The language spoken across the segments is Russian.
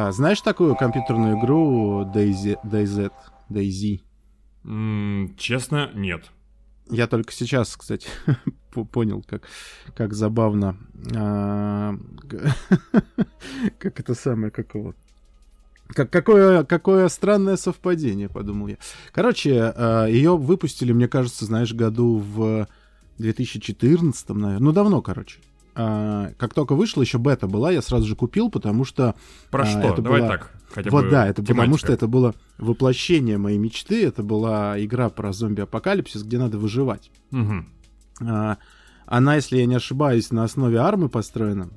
А, знаешь такую компьютерную игру DayZ? DayZ? DayZ? М, честно, нет. Я только сейчас, кстати, понял, как, как забавно. А, как это самое, как его... Как, какое, какое странное совпадение, подумал я. Короче, а, ее выпустили, мне кажется, знаешь, году в 2014, наверное. Ну, давно, короче. А, как только вышла, еще бета была, я сразу же купил, потому что... Про а, что? это Давай была... так. Хотя вот бы да, это тематика. потому что это было воплощение моей мечты. Это была игра про зомби-апокалипсис, где надо выживать. А, она, если я не ошибаюсь, на основе армы построена.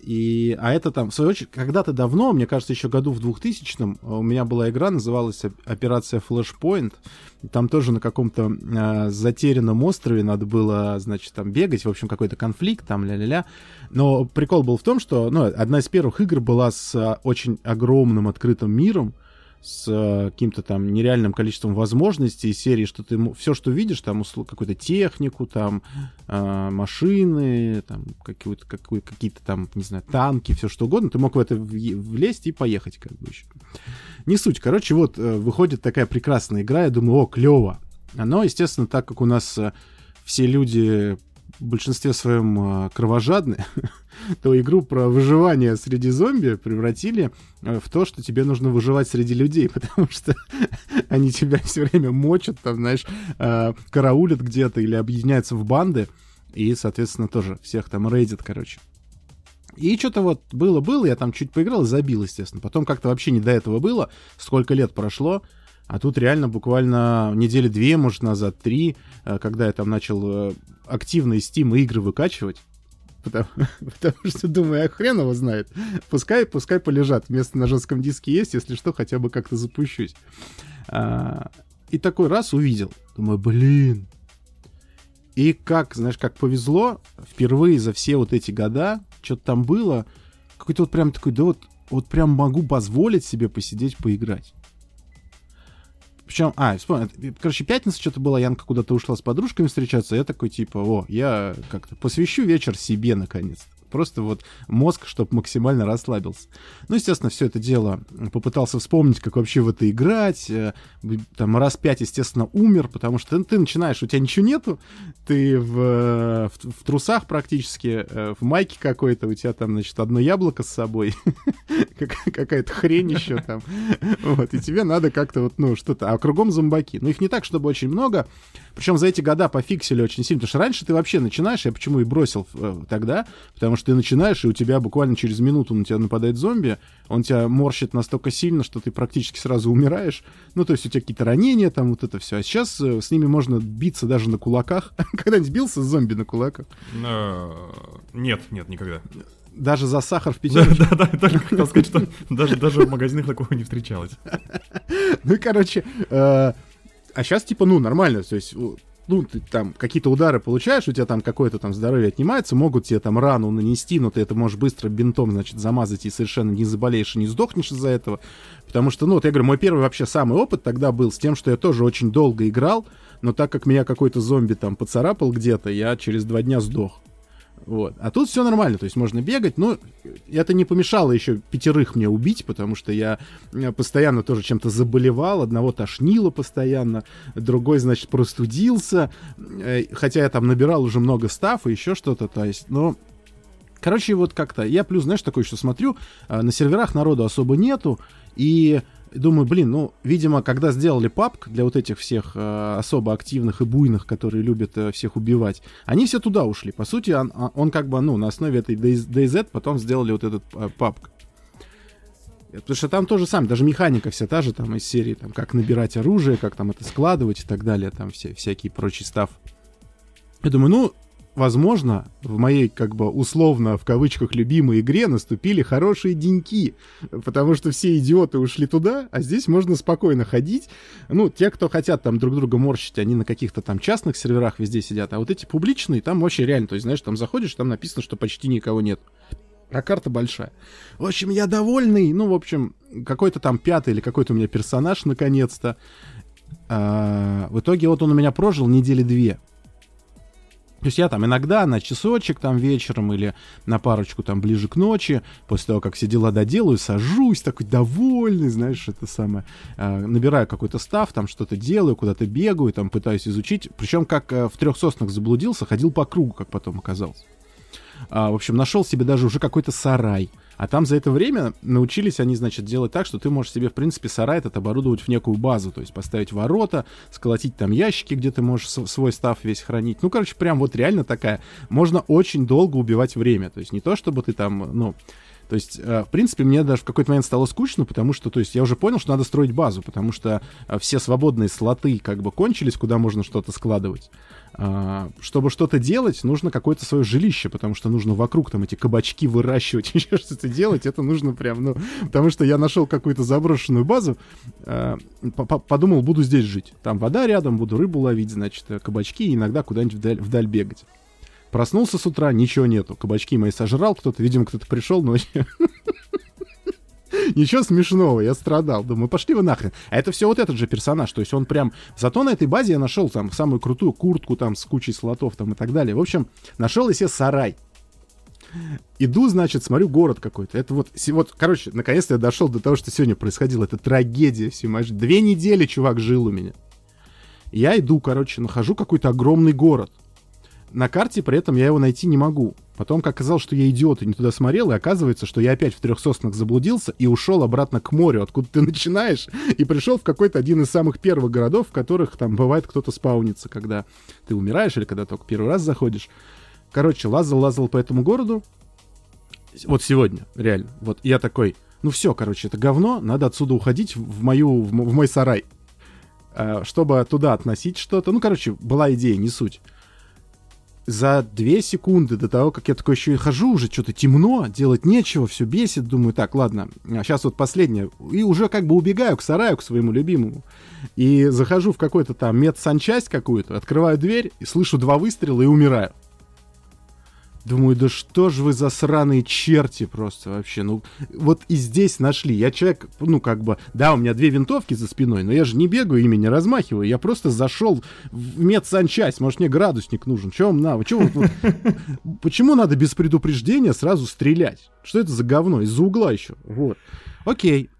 И, а это там, в свою очередь, когда-то давно, мне кажется, еще году в 2000-м, у меня была игра, называлась оп- «Операция Flashpoint». Там тоже на каком-то а, затерянном острове надо было, значит, там бегать, в общем, какой-то конфликт, там, ля-ля-ля. Но прикол был в том, что, ну, одна из первых игр была с а, очень огромным открытым миром, с э, каким-то там нереальным количеством возможностей серии, что ты все, что видишь, там какую-то технику, там э, машины, там какую-то, какую- какие-то там, не знаю, танки, все что угодно, ты мог в это влезть и поехать как бы еще. Не суть. Короче, вот э, выходит такая прекрасная игра, я думаю, о, клево. Но, естественно, так как у нас э, все люди в большинстве своем э, кровожадны, то игру про выживание среди зомби превратили э, в то, что тебе нужно выживать среди людей, потому что они тебя все время мочат, там, знаешь, э, караулят где-то или объединяются в банды, и, соответственно, тоже всех там рейдят, короче. И что-то вот было-было, я там чуть поиграл забил, естественно. Потом как-то вообще не до этого было, сколько лет прошло, а тут реально буквально недели две, может, назад, три, э, когда я там начал э, активно из Steam игры выкачивать, потому, потому что думаю, а хрен его знает. Пускай, пускай полежат. Место на жестком диске есть, если что, хотя бы как-то запущусь. А, и такой раз увидел. Думаю, блин. И как, знаешь, как повезло, впервые за все вот эти года, что-то там было, какой-то вот прям такой, да вот, вот прям могу позволить себе посидеть, поиграть. Причем, а, вспомнил, короче, пятница что-то была, Янка куда-то ушла с подружками встречаться, я такой, типа, о, я как-то посвящу вечер себе, наконец-то. Просто вот мозг, чтобы максимально расслабился. Ну, естественно, все это дело попытался вспомнить, как вообще в это играть. э, Там раз пять, естественно, умер, потому что ты, ты начинаешь, у тебя ничего нету, ты в, э, в, в трусах практически, э, в майке какой-то, у тебя там, значит, одно яблоко с собой, как- какая-то хрень еще там. Вот, и тебе надо как-то вот, ну, что-то. А кругом зомбаки. Ну, их не так, чтобы очень много. Причем за эти года пофиксили очень сильно. Потому что раньше ты вообще начинаешь, я почему и бросил тогда, потому что ты начинаешь, и у тебя буквально через минуту на тебя нападает зомби, он тебя морщит настолько сильно, что ты практически сразу умираешь. Ну, то есть у тебя какие-то ранения, там вот это все. А сейчас э, с ними можно биться даже на кулаках. Когда-нибудь бился с зомби на кулаках? Э, Нет, нет, никогда. Даже за сахар в Да, пятерочку. да, да, я только хотел сказать, что даже, даже в магазинах такого не встречалось. Ну и, короче, э, а сейчас, типа, ну, нормально, то есть, ну, ты там какие-то удары получаешь, у тебя там какое-то там здоровье отнимается, могут тебе там рану нанести, но ты это можешь быстро бинтом, значит, замазать и совершенно не заболеешь и не сдохнешь из-за этого. Потому что, ну, вот я говорю, мой первый вообще самый опыт тогда был с тем, что я тоже очень долго играл, но так как меня какой-то зомби там поцарапал где-то, я через два дня сдох. Вот. А тут все нормально, то есть можно бегать, но это не помешало еще пятерых мне убить, потому что я э, постоянно тоже чем-то заболевал, одного тошнило постоянно, другой, значит, простудился, э, хотя я там набирал уже много стафа, еще что-то, то есть, но... Короче, вот как-то, я плюс, знаешь, такой, что смотрю, э, на серверах народу особо нету, и думаю, блин, ну, видимо, когда сделали папк для вот этих всех э, особо активных и буйных, которые любят э, всех убивать, они все туда ушли. По сути, он, а- он как бы, ну, на основе этой DayZ потом сделали вот этот э, папк. Потому что там тоже самое, даже механика вся та же, там, из серии, там, как набирать оружие, как там это складывать и так далее, там, все, всякие прочий став. Я думаю, ну, возможно, в моей, как бы, условно, в кавычках, любимой игре наступили хорошие деньки, потому что все идиоты ушли туда, а здесь можно спокойно ходить. Ну, те, кто хотят там друг друга морщить, они на каких-то там частных серверах везде сидят, а вот эти публичные, там вообще реально, то есть, знаешь, там заходишь, там написано, что почти никого нет. А карта большая. В общем, я довольный. Ну, в общем, какой-то там пятый или какой-то у меня персонаж, наконец-то. А, в итоге вот он у меня прожил недели две. То есть я там иногда на часочек там вечером или на парочку там ближе к ночи, после того, как все дела доделаю, сажусь такой довольный, знаешь, это самое, э, набираю какой-то став, там что-то делаю, куда-то бегаю, там пытаюсь изучить. Причем как э, в трех соснах заблудился, ходил по кругу, как потом оказалось. А, в общем, нашел себе даже уже какой-то сарай. А там за это время научились они, значит, делать так, что ты можешь себе, в принципе, сарай этот оборудовать в некую базу. То есть поставить ворота, сколотить там ящики, где ты можешь свой став весь хранить. Ну, короче, прям вот реально такая. Можно очень долго убивать время. То есть не то, чтобы ты там, ну... То есть, э, в принципе, мне даже в какой-то момент стало скучно, потому что, то есть, я уже понял, что надо строить базу, потому что э, все свободные слоты как бы кончились, куда можно что-то складывать. А, чтобы что-то делать, нужно какое-то свое жилище, потому что нужно вокруг там эти кабачки выращивать, еще что-то делать, это нужно прям, ну, потому что я нашел какую-то заброшенную базу, а, подумал, буду здесь жить. Там вода рядом, буду рыбу ловить, значит, кабачки, и иногда куда-нибудь вдаль, вдаль бегать. Проснулся с утра, ничего нету. Кабачки мои сожрал кто-то, видимо, кто-то пришел ночью. Ничего смешного, я страдал. Думаю, пошли вы нахрен. А это все вот этот же персонаж. То есть он прям... Зато на этой базе я нашел там самую крутую куртку там с кучей слотов там и так далее. В общем, нашел я себе сарай. Иду, значит, смотрю город какой-то. Это вот, вот, короче, наконец-то я дошел до того, что сегодня происходило. Это трагедия всю Две недели чувак жил у меня. Я иду, короче, нахожу какой-то огромный город. На карте при этом я его найти не могу. Потом, как оказалось, что я идиот и не туда смотрел, и оказывается, что я опять в трех соснах заблудился и ушел обратно к морю, откуда ты начинаешь, и пришел в какой-то один из самых первых городов, в которых там бывает кто-то спаунится, когда ты умираешь или когда только первый раз заходишь. Короче, лазал, лазал по этому городу. Вот сегодня, реально. Вот я такой, ну все, короче, это говно, надо отсюда уходить в мою, в мой сарай. А, чтобы туда относить что-то. Ну, короче, была идея, не суть за две секунды до того, как я такой еще и хожу, уже что-то темно, делать нечего, все бесит, думаю, так, ладно, а сейчас вот последнее, и уже как бы убегаю к сараю, к своему любимому, и захожу в какой-то там медсанчасть какую-то, открываю дверь, и слышу два выстрела и умираю. Думаю, да что ж вы за сраные черти просто вообще. Ну, вот и здесь нашли. Я человек, ну, как бы, да, у меня две винтовки за спиной, но я же не бегаю ими, не размахиваю. Я просто зашел в медсанчасть. Может, мне градусник нужен. Чего вам надо? Чего, вот, почему надо без предупреждения сразу стрелять? Что это за говно? Из-за угла еще. Вот. Окей.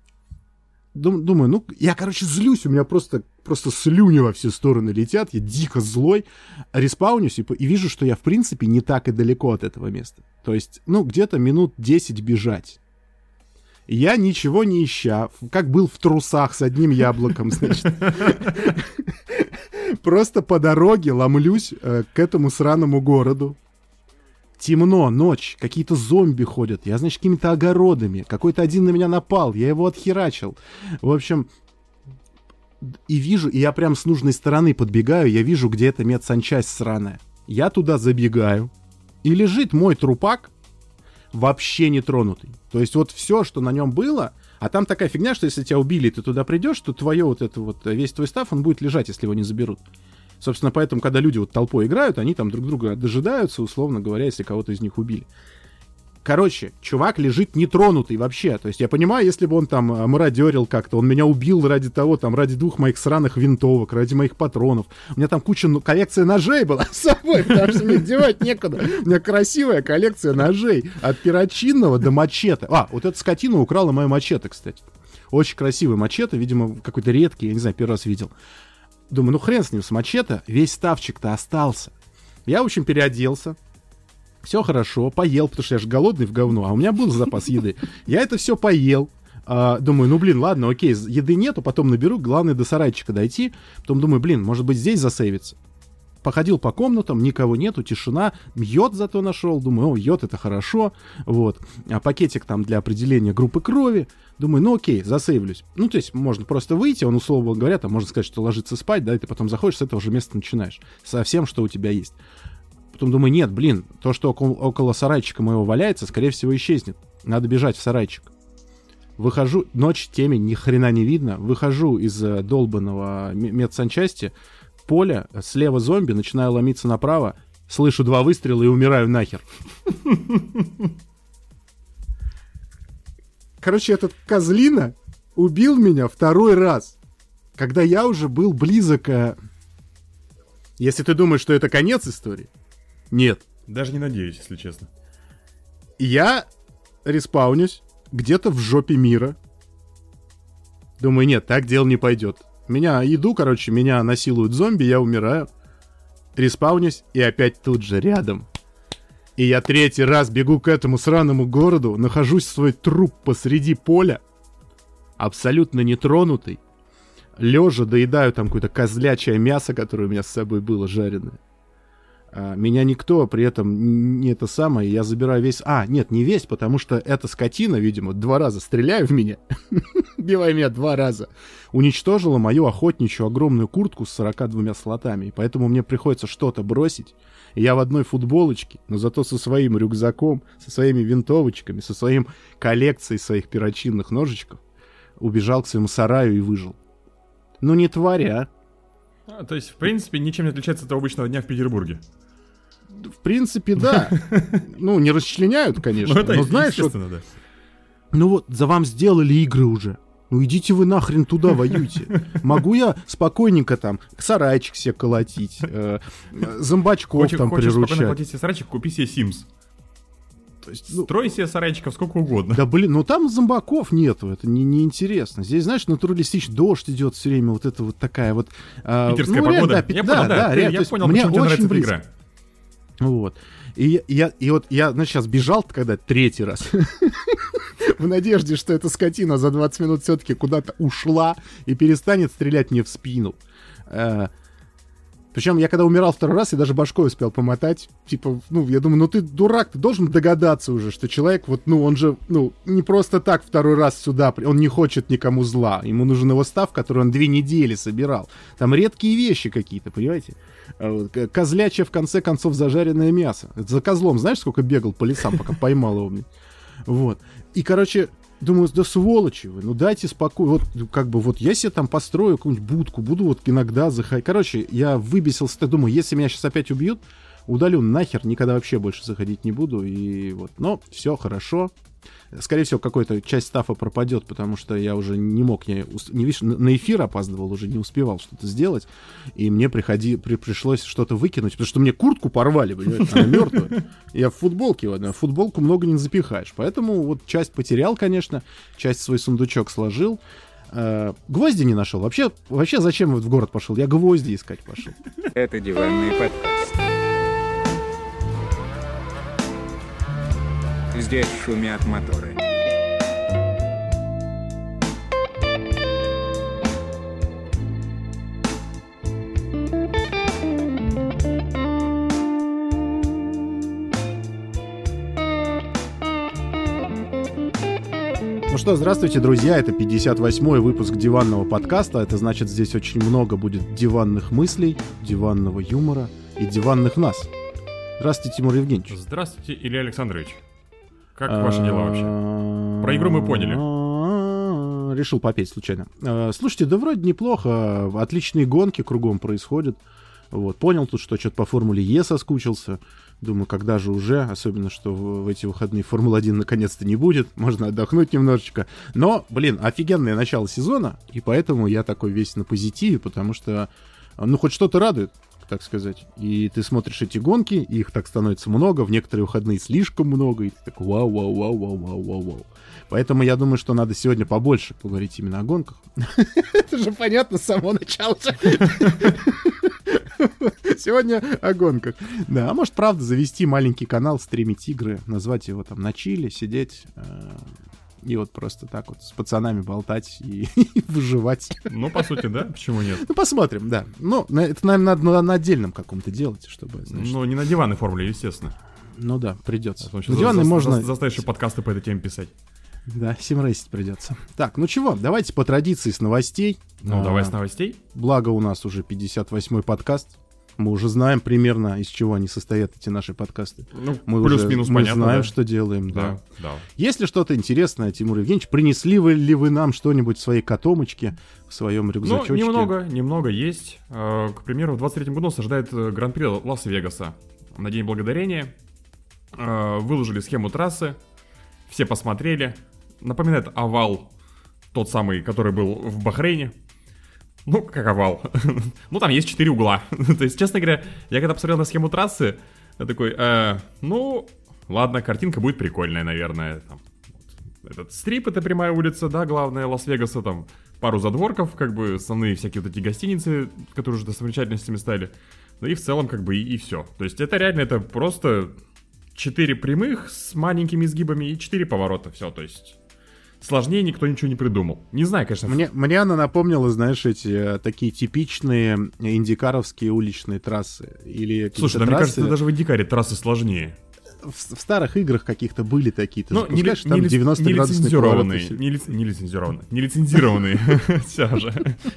Думаю, ну, я, короче, злюсь, у меня просто, просто слюни во все стороны летят, я дико злой, респаунюсь и, и вижу, что я, в принципе, не так и далеко от этого места. То есть, ну, где-то минут 10 бежать. Я ничего не ища, как был в трусах с одним яблоком, значит. Просто по дороге ломлюсь э, к этому сраному городу темно, ночь, какие-то зомби ходят, я, значит, какими-то огородами, какой-то один на меня напал, я его отхерачил. В общем, и вижу, и я прям с нужной стороны подбегаю, я вижу, где эта медсанчасть сраная. Я туда забегаю, и лежит мой трупак вообще не тронутый. То есть вот все, что на нем было, а там такая фигня, что если тебя убили, ты туда придешь, то твое вот это вот, весь твой став, он будет лежать, если его не заберут. Собственно, поэтому, когда люди вот толпой играют, они там друг друга дожидаются, условно говоря, если кого-то из них убили. Короче, чувак лежит нетронутый вообще. То есть я понимаю, если бы он там э, мародерил как-то, он меня убил ради того, там, ради двух моих сраных винтовок, ради моих патронов. У меня там куча, ну, коллекция ножей была с собой, потому что мне девать некуда. У меня красивая коллекция ножей. От перочинного до мачете. А, вот эта скотина украла мое мачете, кстати. Очень красивый мачете, видимо, какой-то редкий, я не знаю, первый раз видел. Думаю, ну хрен с ним, с мачете, весь ставчик-то остался. Я, в общем, переоделся, все хорошо, поел, потому что я же голодный в говно, а у меня был запас еды. Я это все поел, Uh, думаю, ну блин, ладно, окей, еды нету, потом наберу, главное до сарайчика дойти. Потом думаю, блин, может быть здесь засейвиться. Походил по комнатам, никого нету, тишина. Йод зато нашел, думаю, о, йод это хорошо. Вот. А пакетик там для определения группы крови. Думаю, ну окей, засейвлюсь. Ну, то есть можно просто выйти, он, условно говоря, там можно сказать, что ложиться спать, да, и ты потом заходишь, с этого же места начинаешь. Со всем, что у тебя есть. Потом думаю, нет, блин, то, что около, около сарайчика моего валяется, скорее всего, исчезнет. Надо бежать в сарайчик. Выхожу, ночь, темень, ни хрена не видно. Выхожу из э, долбанного медсанчасти, поля, слева зомби, начинаю ломиться направо, слышу два выстрела и умираю нахер. Короче, этот козлина убил меня второй раз, когда я уже был близок... Э... Если ты думаешь, что это конец истории, Нет. Даже не надеюсь, если честно. Я респаунюсь где-то в жопе мира. Думаю, нет, так дело не пойдет. Меня иду, короче, меня насилуют зомби, я умираю. Респаунюсь и опять тут же рядом. И я третий раз бегу к этому сраному городу, нахожусь в свой труп посреди поля, абсолютно нетронутый, лежа доедаю там какое-то козлячее мясо, которое у меня с собой было жареное. А, меня никто при этом не это самое, я забираю весь... А, нет, не весь, потому что эта скотина, видимо, два раза стреляю в меня, бивая меня два раза, уничтожила мою охотничью огромную куртку с 42 слотами, и поэтому мне приходится что-то бросить. Я в одной футболочке, но зато со своим рюкзаком, со своими винтовочками, со своим коллекцией своих перочинных ножичков убежал к своему сараю и выжил. Ну не тварь, а. а то есть, в принципе, ничем не отличается от обычного дня в Петербурге. В принципе, да. Ну, не расчленяют, конечно. Ну, это но знаешь, вот, да. ну вот за вам сделали игры уже. Ну идите вы нахрен туда воюйте. Могу я спокойненько там сарайчик себе колотить, э, э, зомбачков Хочешь, там хочешь приручать. платить себе сарайчик, купи себе Sims. То есть, ну, Строй себе сарайчиков сколько угодно. Да блин, ну там зомбаков нету, это не, неинтересно. Здесь, знаешь, натуралистич, дождь идет все время, вот это вот такая вот... а, Питерская ну, реально, погода. да, пи- я да, понял, да, да, реально, то я есть понял, мне тебе очень нравится эта близко. игра. Вот. И, я- и вот я, значит, сейчас бежал когда третий раз. В надежде, что эта скотина за 20 минут все-таки куда-то ушла и перестанет стрелять мне в спину. Причем я когда умирал второй раз, я даже башкой успел помотать. Типа, ну, я думаю, ну ты дурак, ты должен догадаться уже, что человек, вот, ну, он же, ну, не просто так второй раз сюда, он не хочет никому зла. Ему нужен его став, который он две недели собирал. Там редкие вещи какие-то, понимаете? Козлячье, в конце концов, зажаренное мясо. За козлом, знаешь, сколько бегал по лесам, пока поймал его? Вот. И, короче, думаю, да сволочи вы, ну дайте спокойно. Вот, ну, как бы, вот я себе там построю какую-нибудь будку, буду вот иногда заходить. Короче, я выбесился, думаю, если меня сейчас опять убьют, удалю нахер, никогда вообще больше заходить не буду. И вот, но все хорошо. Скорее всего, какая-то часть стафа пропадет, потому что я уже не мог, ус- не видишь, на эфир опаздывал, уже не успевал что-то сделать, и мне приходи, при- пришлось что-то выкинуть, потому что мне куртку порвали, понимаете, она мертвая. Я в футболке, в футболку много не запихаешь, поэтому вот часть потерял, конечно, часть свой сундучок сложил, Э, гвозди не нашел. Вообще, вообще зачем вот в город пошел? Я гвозди искать пошел. Это диванный подкаст. Здесь шумят моторы. Ну что, здравствуйте, друзья. Это 58-й выпуск диванного подкаста. Это значит, здесь очень много будет диванных мыслей, диванного юмора и диванных нас. Здравствуйте, Тимур Евгеньевич. Здравствуйте, Илья Александрович. Как ваши дела вообще? Про игру мы поняли. Решил попеть случайно. А, Слушайте, да вроде неплохо. Отличные гонки кругом происходят. Вот, понял тут, что что-то по Формуле Е соскучился. Думаю, когда же уже, особенно, что в, в эти выходные Формулы-1 наконец-то не будет, можно отдохнуть немножечко. Но, блин, офигенное начало сезона, и поэтому я такой весь на позитиве, потому что, ну, хоть что-то радует, так сказать. И ты смотришь эти гонки, их так становится много, в некоторые выходные слишком много, и ты такой вау, вау, вау, вау, вау, вау, вау. Поэтому я думаю, что надо сегодня побольше поговорить именно о гонках. Это же понятно с самого начала. Сегодня о гонках. Да, а может, правда, завести маленький канал, стримить игры, назвать его там на чили, сидеть э, и вот просто так вот с пацанами болтать и выживать. Ну, по сути, да, почему нет? Ну, посмотрим, да. Ну, это, наверное, надо на, отдельном каком-то делать, чтобы, значит, Ну, не на диванной формуле, естественно. ну да, придется. Что На диванной за- можно... за- Заставишь еще подкасты по этой теме писать. Да, симрейсить придется. Так, ну чего, давайте по традиции с новостей. Ну, А, давай с новостей. Благо у нас уже 58-й подкаст. Мы уже знаем примерно, из чего они состоят, эти наши подкасты. Ну, Мы плюс-минус мы понятно, знаем, да. что делаем, да. Да, да. Есть ли что-то интересное, Тимур Евгеньевич? Принесли вы ли вы нам что-нибудь в своей котомочке, в своем Ну, рюкзачочке? немного, немного есть. Э, К примеру, в 23 году нас ожидает э, Гран-при Лас-Вегаса. На День Благодарения Э, выложили схему трассы, все посмотрели. Напоминает овал, тот самый, который был в Бахрейне. Ну, как овал. ну, там есть четыре угла. То есть, честно говоря, я когда посмотрел на схему трассы, Я такой, «Э, ну, ладно, картинка будет прикольная, наверное. Там, вот этот стрип, это прямая улица, да, главная Лас-Вегаса, там пару задворков, как бы основные всякие вот эти гостиницы, которые уже достопримечательностями стали. Ну и в целом, как бы, и, и все. То есть это реально, это просто четыре прямых с маленькими изгибами и четыре поворота, все, то есть... Сложнее никто ничего не придумал. Не знаю, конечно. Мне, мне она напомнила, знаешь, эти э, такие типичные индикаровские уличные трассы. Или Слушай, да мне трассы... кажется, даже в Индикаре трассы сложнее. в, в старых играх каких-то были такие. Ты Ну, не, ли- там не ли- 90 не лицензированные, не, лиц- не лицензированные, не лицензированные, все же,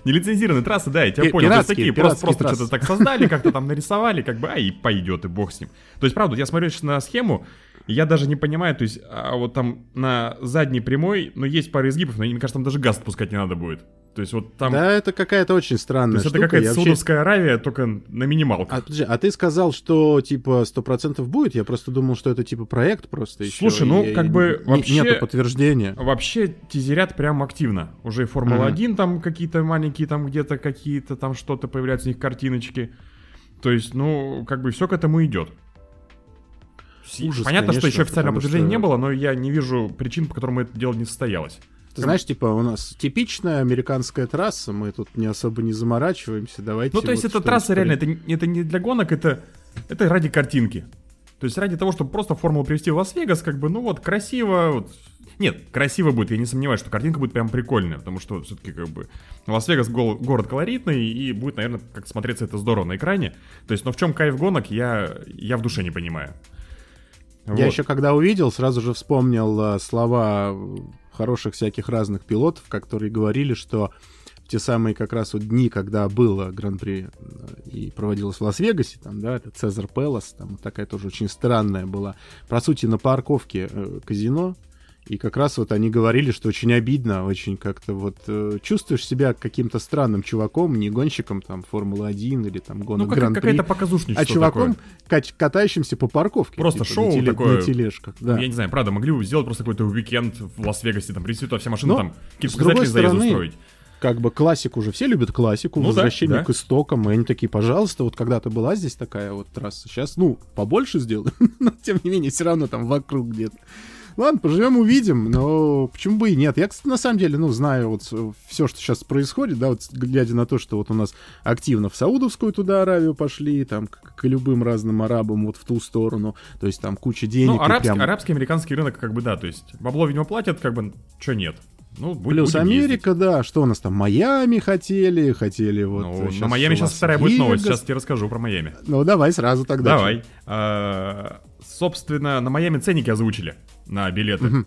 не лицензированные трассы, да, я тебя понял, то есть такие просто, что-то так создали, как-то там нарисовали, как бы, а и пойдет, и бог с ним. То есть, правда, я смотрю сейчас на схему, я даже не понимаю, то есть, а вот там на задней прямой, ну, есть пара изгибов, но мне кажется, там даже газ спускать не надо будет. То есть, вот там, Да, это какая-то очень то странная есть, это штука. какая-то Я вообще- Саудовская Аравия, только на минималках. А, подожди, а ты сказал, что типа 100% будет? Я просто думал, что это типа проект просто еще. Слушай, ну, и- как и бы вообще- Нету подтверждения. Вообще тизерят прям активно. Уже и Формула-1 Мгм. там какие-то маленькие, там где-то какие-то там что-то появляются у них картиночки. То есть, ну, как бы все к этому идет. Ужас, Понятно, что конечно, еще официального подтверждения что- не было, но я не вижу причин, по которым это дело не состоялось. Ты знаешь, типа, у нас типичная американская трасса, мы тут не особо не заморачиваемся, давайте... Ну, то есть, вот эта трасса реально, это, это не для гонок, это, это ради картинки. То есть ради того, чтобы просто формулу привести в Лас-Вегас, как бы, ну вот, красиво, вот. Нет, красиво будет, я не сомневаюсь, что картинка будет прям прикольная, потому что все-таки как бы Лас-Вегас гол- город колоритный, и будет, наверное, как смотреться это здорово на экране. То есть, но в чем кайф гонок, я, я в душе не понимаю. Я Вот. еще когда увидел, сразу же вспомнил э, слова э, хороших всяких разных пилотов, которые говорили, что в те самые как раз вот дни, когда было Гран-при э, и проводилось в Лас-Вегасе, там, да, это Caesars Palace, там такая тоже очень странная была, по сути, на парковке казино, и как раз вот они говорили, что очень обидно, очень как-то вот э, чувствуешь себя каким-то странным чуваком, не гонщиком там Формулы-1 или там Ну, гонок как, Гран-при, какая-то показушничество а чуваком, такое. катающимся по парковке. Просто типа, шоу на, теле- такое. на тележках. Да. Я не знаю, правда, могли бы сделать просто какой-то уикенд в Лас-Вегасе, там привезти туда все машины, Но, там какие-то заезды стороны, устроить. Как бы классику уже все любят классику, Ну да, возвращение да. к истокам, и они такие, пожалуйста, вот когда-то была здесь такая вот трасса, сейчас, ну, побольше сделаем, но тем не менее, все равно там вокруг где-то. Ладно, поживем, увидим, но почему бы и нет? Я, кстати, на самом деле, ну, знаю вот все, что сейчас происходит, да, вот глядя на то, что вот у нас активно в Саудовскую туда Аравию пошли, там, к, к любым разным арабам вот в ту сторону, то есть там куча денег. Ну, арабский, прям- арабский, американский рынок, как бы, да, то есть бабло, видимо, платят, как бы, что нет. Ну, будь- Плюс будем ездить. Америка, да, что у нас там, Майами хотели, хотели вот... Ну, на Майами сейчас вторая будет новость, сейчас тебе расскажу про Майами. Ну, давай сразу тогда. Давай. А, Собственно, на Майами ценники озвучили на билеты.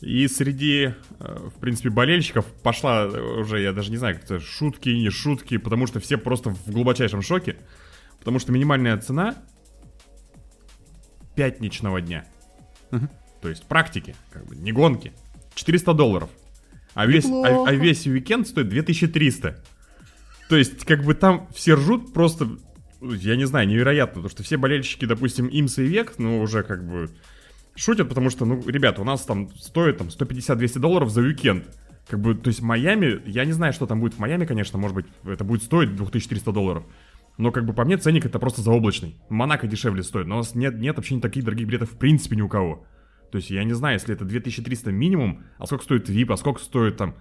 И среди, э, в принципе, болельщиков пошла уже, я даже не знаю, как это шутки, не шутки, потому что все просто в глубочайшем шоке. Потому что минимальная цена пятничного дня. То есть практики, как бы, не гонки. 400 долларов. А весь, а, а весь уикенд стоит 2300. То есть, как бы там все ржут просто, я не знаю, невероятно, потому что все болельщики, допустим, Имса и Век, ну, уже как бы шутят, потому что, ну, ребята, у нас там стоит там 150-200 долларов за уикенд. Как бы, то есть Майами, я не знаю, что там будет в Майами, конечно, может быть, это будет стоить 2300 долларов. Но, как бы, по мне, ценник это просто заоблачный. Монако дешевле стоит, но у нас нет, нет вообще не таких дорогих билетов в принципе ни у кого. То есть, я не знаю, если это 2300 минимум, а сколько стоит VIP, а сколько стоит там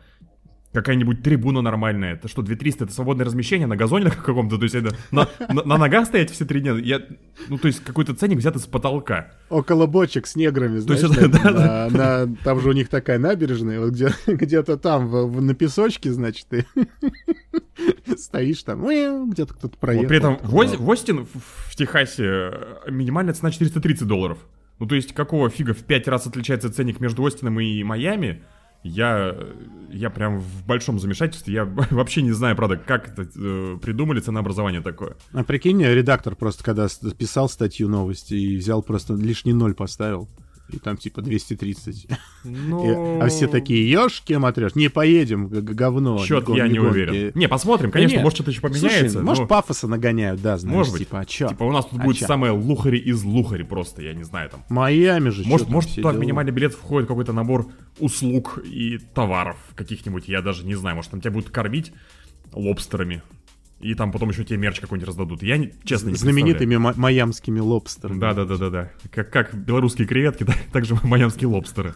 какая-нибудь трибуна нормальная. Это что, 2300 это свободное размещение на газоне на каком-то? То есть это на, на- на ногах стоять все три дня? Я, ну, то есть какой-то ценник взят из потолка. Около бочек с неграми, знаешь, есть на это- этом, да, на- на- там же у них такая набережная, вот где, где-то там, в- в- на песочке, значит, ты стоишь там, «Уэу», где-то кто-то проехал. Вот при этом в, Оз- в Остин, в, в Техасе, э, минимальная цена 430 долларов. Ну, то есть, какого фига в 5 раз отличается ценник между Остином и Майами? Я, я прям в большом замешательстве. Я вообще не знаю, правда, как это э, придумали ценообразование такое. А прикинь, редактор просто когда писал статью новости и взял просто лишний ноль поставил. И там типа 230. Ну... И- а все такие, ешки матрешь, не поедем, говно. Счет я не гонки». уверен. Не, посмотрим, конечно, нет. может что-то еще Слушай, поменяется. может но- пафоса нагоняют, да, знаешь, Может быть. типа, а чё? Типа у нас тут А будет чё? самые лухари из лухари просто, я не знаю там. Майами же, Может, там может все туда в дела? минимальный билет входит какой-то набор услуг и товаров каких-нибудь, я даже не знаю. Может, там тебя будут кормить лобстерами. И там потом еще тебе мерч какой-нибудь раздадут. Я, не- честно, не Знаменитыми ма- майамскими лобстерами. Да, да, да, да, да. Как, как белорусские креветки, да, так же майамские лобстеры.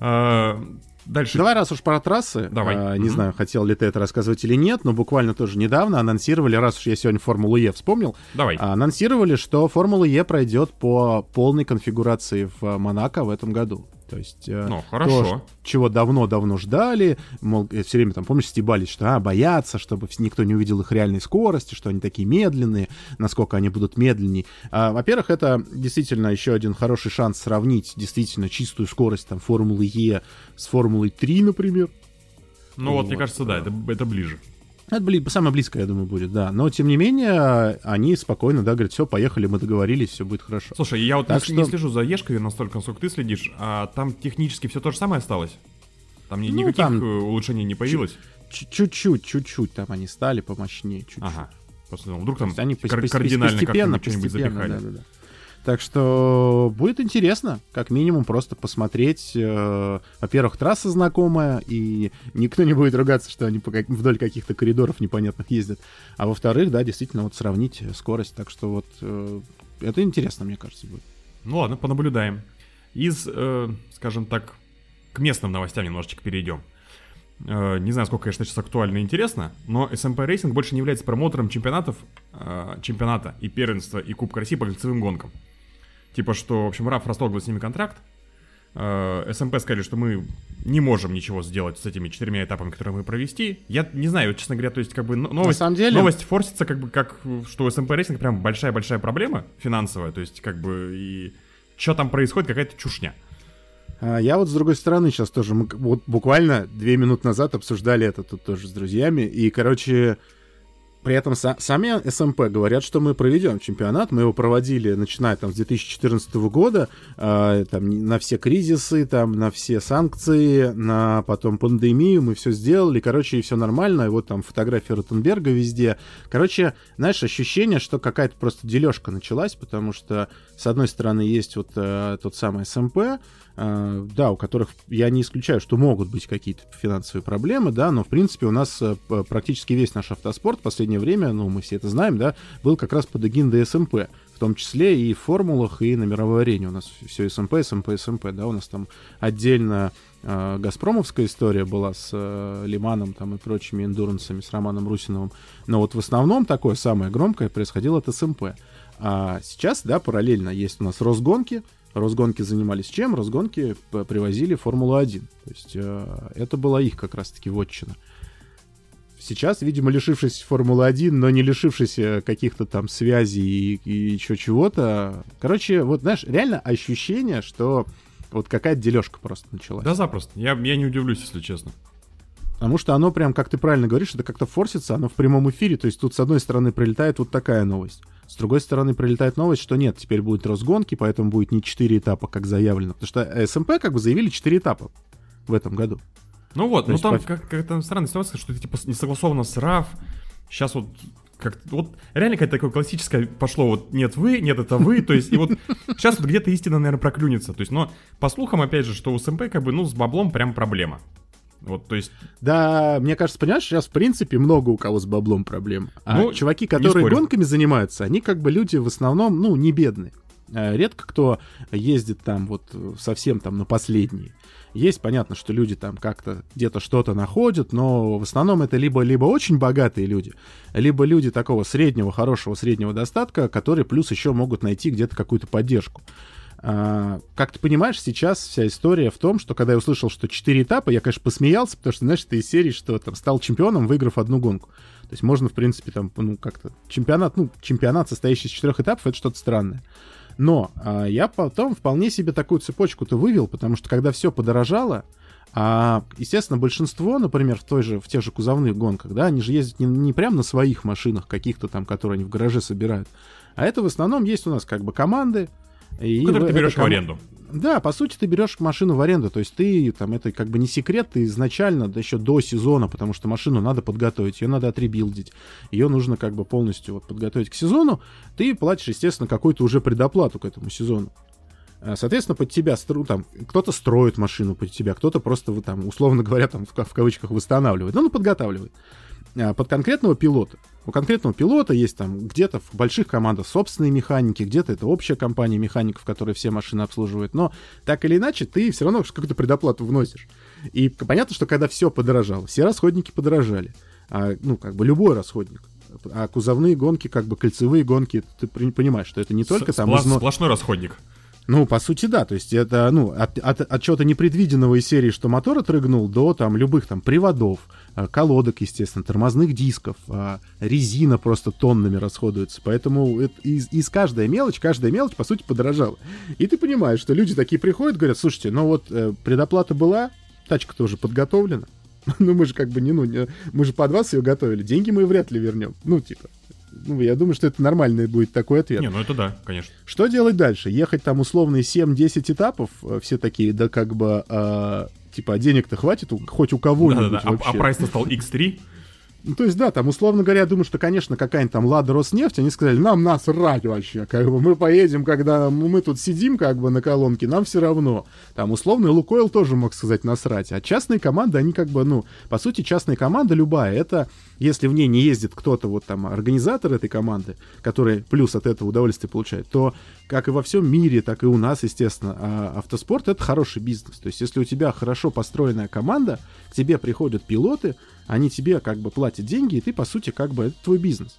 А, дальше. Давай, раз уж про трассы, Давай. а, не Мгм. знаю, хотел ли ты это рассказывать или нет, но буквально тоже недавно анонсировали, раз уж я сегодня Формулу Е вспомнил, Давай. а, анонсировали, что Формула Е пройдет по полной конфигурации в Монако в этом году. То есть э, Ну, то, хорошо. ш- чего давно-давно ждали, мол, все время там, помнишь, стебались, что а, боятся, чтобы никто не увидел их реальной скорости, что они такие медленные, насколько они будут медленнее. А, во-первых, это действительно еще один хороший шанс сравнить действительно чистую скорость там Формулы Е с Формулой 3, например. Ну вот, мне вот, кажется, да, это, это ближе. Это бли- самое близкое, я думаю, будет, да. Но, тем не менее, они спокойно, да, говорят, все, поехали, мы договорились, все будет хорошо. Слушай, я вот Так не, не что- слежу за Ешкой настолько, насколько ты следишь, а там технически все то же самое осталось? Там ни- Ну, никаких там э, улучшений не появилось? Чуть-чуть, чуть-чуть там они стали помощнее, чуть-чуть. Ага. Просто думал, вдруг там они кар- пос- кардинально постепенно, как-нибудь что-нибудь постепенно, запихали. да-да-да. Так что будет интересно, как минимум, просто посмотреть. э, во-первых, трасса знакомая, и никто не будет ругаться, что они вдоль каких-то коридоров непонятных ездят. А во-вторых, да, действительно, вот сравнить скорость. Так что вот э, это интересно, мне кажется, будет. Ну ладно, понаблюдаем. Из, э, скажем так, к местным новостям немножечко перейдем. Э, не знаю, сколько, конечно, сейчас актуально и интересно, но SMP Racing больше не является промоутером чемпионатов, э, чемпионата и первенства и Кубка России по кольцевым гонкам. Типа, что, в общем, РАФ расторгла с ними контракт. Э, СМП сказали, что мы не можем ничего сделать с этими четырьмя этапами, которые мы провести. Я не знаю, честно говоря, то есть, как бы, но- новость, самом деле- новость форсится, как бы, как, что СМП Racing прям большая-большая проблема финансовая, то есть, как бы, и что там происходит, какая-то чушня. А, Я вот с другой стороны сейчас тоже, мы вот буквально две минуты назад обсуждали это тут тоже с друзьями, и, короче, при этом са- сами СМП говорят, что мы проведем чемпионат, мы его проводили, начиная там с 2014 года, а, там на все кризисы, там на все санкции, на потом пандемию, мы все сделали, короче, и все нормально, и вот там фотографии Ротенберга везде. Короче, знаешь, ощущение, что какая-то просто дележка началась, потому что, с одной стороны, есть вот э, тот самый СМП, э, да, у которых я не исключаю, что могут быть какие-то финансовые проблемы, да, но в принципе у нас э, практически весь наш автоспорт в последнее время, ну мы все это знаем, да, был как раз под эгидой СМП, в том числе и в формулах, и на мировой арене у нас все СМП, СМП, СМП, да, у нас там отдельно э, Газпромовская история была с э, Ле-Маном там и прочими endurance ами, с Романом Русиновым, но вот в основном такое самое громкое происходило от СМП. А сейчас, да, параллельно есть у нас Росгонки. Росгонки занимались чем? Росгонки привозили Формулу-1. То есть э, это была их как раз-таки вотчина. Сейчас, видимо, лишившись Формулы-1, но не лишившись э, каких-то там связей и, и еще чего-то. Короче, вот, знаешь, реально ощущение, что вот какая-то дележка просто началась. Да, запросто. Я, я не удивлюсь, если честно. Потому что оно прям, как ты правильно говоришь, это как-то форсится, оно в прямом эфире. То есть тут с одной стороны прилетает вот такая новость. С другой стороны прилетает новость, что нет, теперь будет Росгонки, поэтому будет не 4 этапа, как заявлено. Потому что СМП как бы заявили 4 этапа в этом году. Ну вот, То ну там по- как, как-то странная ситуация, что это типа не согласовано с РАФ. Сейчас вот как вот реально какая-то такое классическое пошло вот нет вы, нет это вы, то есть и вот сейчас вот где-то истина, наверное, проклюнется. То есть, но по слухам, опять же, что у СМП как бы, ну, с баблом прям проблема. Вот, то есть, Да, мне кажется, понимаешь, сейчас в принципе много у кого с баблом проблем. А Ну, чуваки, которые гонками занимаются, они как бы люди в основном, ну, не бедные. Э, Редко кто ездит там вот совсем там на последние. Есть, понятно, что люди там как-то где-то что-то находят, но в основном это либо, либо очень богатые люди, либо люди такого среднего, хорошего среднего достатка, которые плюс еще могут найти где-то какую-то поддержку. А, как ты понимаешь, сейчас вся история в том, что когда я услышал, что 4 этапа, я, конечно, посмеялся, потому что, знаешь, это из серии, что там стал чемпионом, выиграв одну гонку. То есть можно, в принципе, там, ну, как-то чемпионат, ну, чемпионат, состоящий из четырех этапов, это что-то странное. Но а, я потом вполне себе такую цепочку-то вывел, потому что когда все подорожало, а, естественно, большинство, например, в, той же, в тех же кузовных гонках, да, они же ездят не, не прям на своих машинах каких-то там, которые они в гараже собирают, а это в основном есть у нас как бы команды. И который в- ты берешь в ком- аренду. да, по сути, ты берешь машину в аренду, то есть ты, там, это как бы не секрет, ты изначально, да еще до сезона, потому что машину надо подготовить, ее надо отребилдить, ее нужно как бы полностью вот подготовить к сезону, ты платишь, естественно, какую-то уже предоплату к этому сезону. А, Соответственно, под тебя там, кто-то строит машину под тебя, кто-то просто, там, условно говоря, там, в, в кавычках, восстанавливает, ну, ну, подготавливает. а, под конкретного пилота. У конкретного пилота есть там где-то в больших командах собственные механики, где-то это общая компания механиков, которая все машины обслуживает. Но так или иначе, ты все равно какую-то предоплату вносишь. И понятно, что когда все подорожало, все расходники подорожали. А, ну, как бы любой расходник. А кузовные гонки, как бы кольцевые гонки, ты понимаешь, что это не только С- там... спло- Сплошной расходник. Ну, по сути, да. То есть это, ну, от, от, от чего-то непредвиденного из серии, что мотор отрыгнул, до там любых там приводов, э, колодок, естественно, тормозных дисков, а, резина просто тоннами расходуется. Поэтому это из, из каждая мелочь, каждая мелочь, по сути, подорожала. И ты понимаешь, что люди такие приходят, говорят, слушайте, ну вот э, предоплата была, тачка-то уже подготовлена. Ну, мы же как бы не, ну, не- мы же под вас ее готовили. Деньги мы вряд ли вернем. Ну, типа. Ну, я думаю, что это нормальный будет такой ответ. Не, ну это да, конечно. Что делать дальше? Ехать там условные 7-10 этапов? Э, Все такие, да как бы, а, типа, а денег-то хватит у- хоть у кого-нибудь Да-да-да. А, вообще? а прайс-то стал X3. Ну, то есть, да, там, условно говоря, я думаю, что, конечно, какая-нибудь там Лада Роснефть, они сказали, нам насрать вообще, как бы, мы поедем, когда мы тут сидим, как бы, на колонке, нам все равно. Там, условно, Лукойл тоже мог сказать насрать. А частные команды, они как бы, ну, по сути, частная команда любая, это, если в ней не ездит кто-то, вот там, организатор этой команды, который плюс от этого удовольствие получает, то, как и во всем мире, так и у нас, естественно, а, автоспорт — это хороший бизнес. То есть, если у тебя хорошо построенная команда, к тебе приходят пилоты, они тебе как бы платят деньги, и ты, по сути, как бы, это твой бизнес.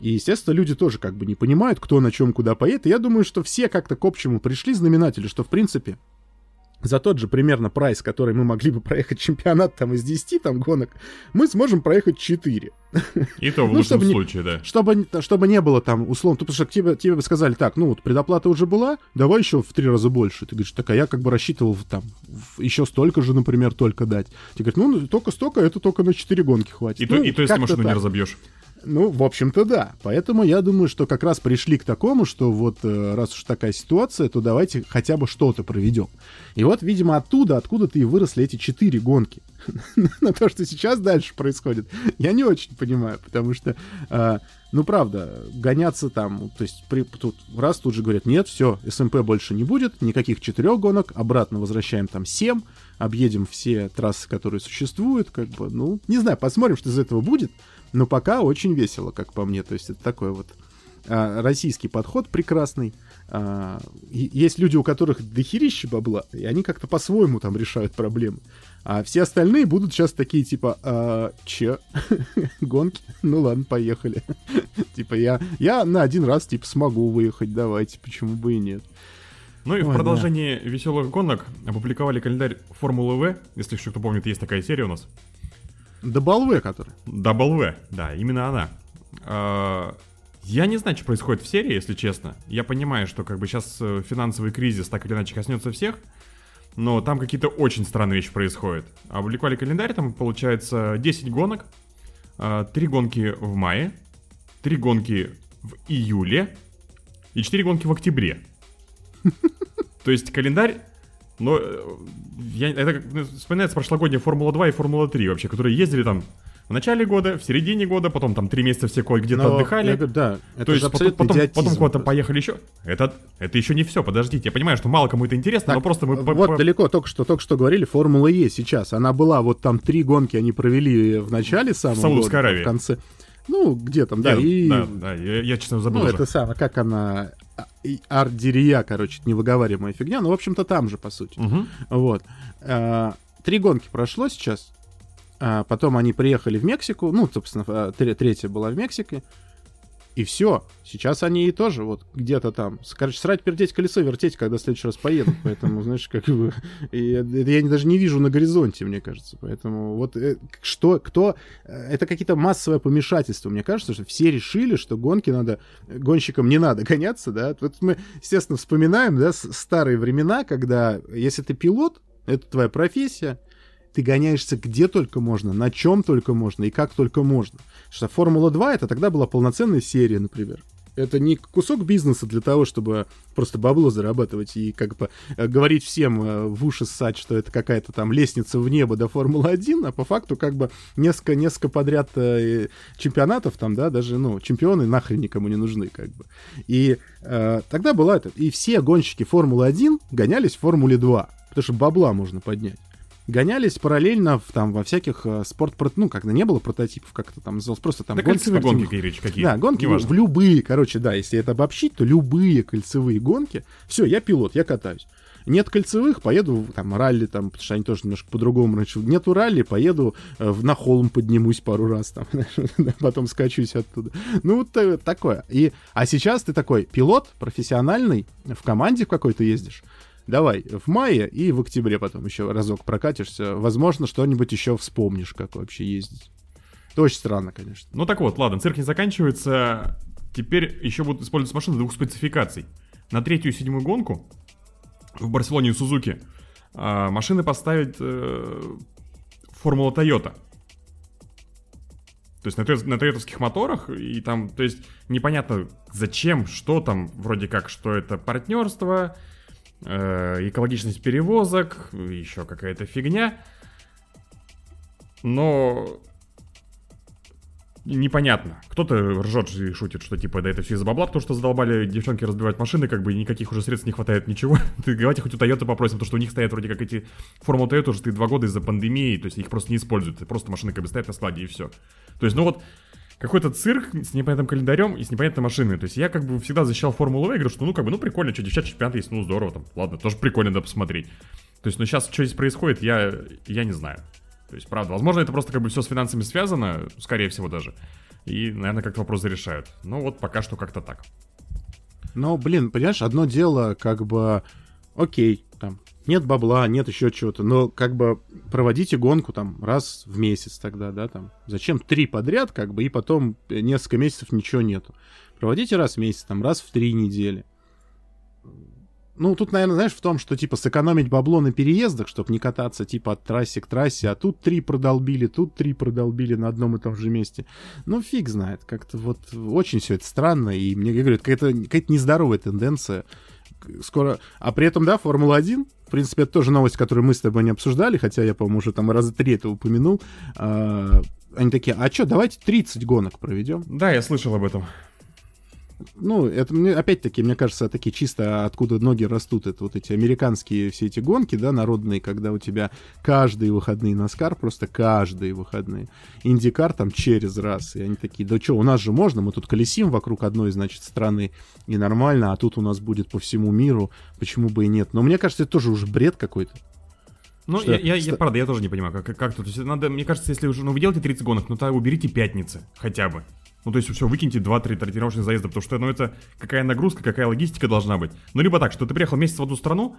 И, естественно, люди тоже как бы не понимают, кто на чем куда поедет. И я думаю, что все как-то к общему пришли знаменатели, что, в принципе, за тот же примерно прайс, который мы могли бы проехать чемпионат там из 10 там гонок, мы сможем проехать 4. И то в Ну, лучшем чтобы не- случае, да. Чтобы, чтобы не было там, условно, потому что тебе, тебе бы сказали, так, ну вот предоплата уже была, давай еще в три раза больше. Ты говоришь, так, а я как бы рассчитывал там еще столько же, например, только дать. Тебе говорят, ну, только столько, это только на 4 гонки хватит. И, то, Ну, и то, если машину не так. разобьешь. Ну, в общем-то, да. Поэтому я думаю, что как раз пришли к такому, что вот э, раз уж такая ситуация, то давайте хотя бы что-то проведем. И вот, видимо, оттуда, откуда-то и выросли эти четыре гонки. На то, что сейчас дальше происходит, я не очень понимаю, потому что, э, ну, правда, гоняться там, то есть при, тут раз тут же говорят, нет, все, СМП больше не будет, никаких четырех гонок, обратно возвращаем там семь, объедем все трассы, которые существуют, как бы, ну, не знаю, посмотрим, что из этого будет. Но пока очень весело, как по мне. То есть это такой вот а, российский подход прекрасный. А, есть люди, у которых дохерища бабла, и они как-то по-своему там решают проблемы. А все остальные будут сейчас такие, типа, а, че? Гонки? Ну ладно, поехали. Типа, я, я на один раз, типа, смогу выехать, давайте, почему бы и нет. Ну и в Ой, продолжении веселых гонок опубликовали календарь Формулы В. Если еще кто помнит, есть такая серия у нас. Дабл который. W, да, именно она. А, Я не знаю, что происходит в серии, если честно. Я понимаю, что как бы сейчас э, финансовый кризис так или иначе коснется всех, но там какие-то очень странные вещи происходят. Опубликовали календарь, там получается 10 гонок, 3 гонки в мае, 3 гонки в июле и 4 гонки в октябре. То есть календарь, но э, я, это как, ну, вспоминается прошлогодняя Формула 2 и Формула 3 вообще, которые ездили там в начале года, в середине года, потом там три месяца все кое-где-то Но отдыхали. я да, это То есть потом, потом, потом куда-то поехали еще. Это, это еще не все, подождите. Я понимаю, что мало кому это интересно, Так, но просто мы... по- вот по- далеко, только что, только что говорили, Формула Е сейчас. Она была, вот там три гонки они провели в начале самого Саудовской года, Аравии. в конце. Ну, где там, да, Не, и... да, да, я, я, честно забыл Ну, уже. это самое, как она... а, и Ардирия, короче, невыговариваемая фигня. Ну, в общем-то, там же, по сути. Мгм. Вот. А, Три гонки прошло сейчас. А, Потом они приехали в Мексику. Ну, собственно, а, тре- третья была в Мексике. И все. Сейчас они и тоже вот где-то там. Короче, срать, пердеть, колесо вертеть, когда в следующий раз поедут. Поэтому, знаешь, как бы... это я даже не вижу на горизонте, мне кажется. Поэтому вот э, что, кто... э, Это какие-то массовое помешательство. Мне кажется, что все решили, что гонки надо... Гонщикам не надо гоняться, да. Вот мы, естественно, вспоминаем, да, старые времена, когда, если ты пилот, это твоя профессия, ты гоняешься где только можно, на чем только можно и как только можно. Что Формула-2 это тогда была полноценная серия, например. Это не кусок бизнеса для того, чтобы просто бабло зарабатывать и как бы э, говорить всем э, в уши ссать, что это какая-то там лестница в небо до Формулы-1, а по факту как бы несколько, несколько подряд э, чемпионатов там, да, даже, ну, чемпионы нахрен никому не нужны, как бы. И э, тогда была это. И все гонщики Формулы-1 гонялись в Формуле 2, потому что бабла можно поднять. Гонялись параллельно в, там во всяких э, спорт... Ну, когда не было прототипов, как-то там называлось, просто там... Да гонки кольцевые спортивных. гонки, Кирич, какие. Да, гонки Неважно. в любые, короче, да, если это обобщить, то любые кольцевые гонки. Все, я пилот, я катаюсь. Нет кольцевых, поеду там ралли, там, потому что они тоже немножко по-другому раньше. Нету ралли, поеду э, на холм поднимусь пару раз, там, потом скачусь оттуда. Ну, вот э, такое. И, а сейчас ты такой пилот профессиональный, в команде в какой-то ездишь. Давай, в мае и в октябре потом еще разок прокатишься. Возможно, что-нибудь еще вспомнишь, как вообще ездить. Это очень странно, конечно. Ну так вот, ладно, цирк не заканчивается. Теперь еще будут использовать машины двух спецификаций. На третью и седьмую гонку в Барселоне и Сузуки а, машины поставят э, Формула Тойота. То есть на, на тойотовских моторах, и там, то есть непонятно зачем, что там, вроде как, что это партнерство, э, экологичность перевозок, еще какая-то фигня. Но непонятно. Кто-то ржет и шутит, что типа, да это все из-за бабла, потому что задолбали девчонки разбивать машины, как бы никаких уже средств не хватает, ничего. Ты давайте хоть у Toyota попросим, потому что у них стоят вроде как эти Формула Toyota уже стоит два года из-за пандемии, то есть их просто не используют, просто машины как бы стоят на складе и все. То есть, ну вот, какой-то цирк с непонятным календарем и с непонятной машиной. То есть я как бы всегда защищал Формулу В и говорю, что ну как бы, ну прикольно, что девчат чемпионат есть, ну здорово там, ладно, тоже прикольно, да, посмотреть. То есть, ну сейчас что здесь происходит, я, я не знаю. То есть, правда, возможно, это просто как бы все с финансами связано, скорее всего даже. И, наверное, как-то вопрос зарешают. Но вот пока что как-то так. Но, блин, понимаешь, одно дело, как бы, окей, там, нет бабла, нет еще чего-то, но как бы проводите гонку там раз в месяц тогда, да, там. Зачем три подряд, как бы, и потом несколько месяцев ничего нету. Проводите раз в месяц, там, раз в три недели. Ну, тут, наверное, знаешь, в том, что, типа, сэкономить бабло на переездах, чтобы не кататься, типа, от трассы к трассе, а тут три продолбили, тут три продолбили на одном и том же месте. Ну, фиг знает, как-то вот очень все это странно, и мне говорят, какая-то какая нездоровая тенденция. Скоро... А при этом, да, Формула-1, в принципе, это тоже новость, которую мы с тобой не обсуждали, хотя я, по-моему, уже там раза три это упомянул. А, Они такие, а что, давайте 30 гонок проведем. Да, я слышал об этом. Ну, это мне, опять-таки, мне кажется, такие чисто откуда ноги растут, это вот эти американские все эти гонки, да, народные, когда у тебя каждые выходные Наскар, просто каждые выходные. Индикар там через раз, и они такие, да что, у нас же можно, мы тут колесим вокруг одной, значит, страны, и нормально, а тут у нас будет по всему миру, почему бы и нет. Но мне кажется, это тоже уже бред какой-то. Ну, Что- я, я, я, что- правда, я тоже не понимаю, как, как тут. Надо, мне кажется, если уже, ну, вы делаете 30 гонок, ну, то уберите пятницы хотя бы. Ну, то есть, все, выкиньте 2-3 тренировочных заезда, потому что, ну, это какая нагрузка, какая логистика должна быть. Ну, либо так, что ты приехал месяц в одну страну,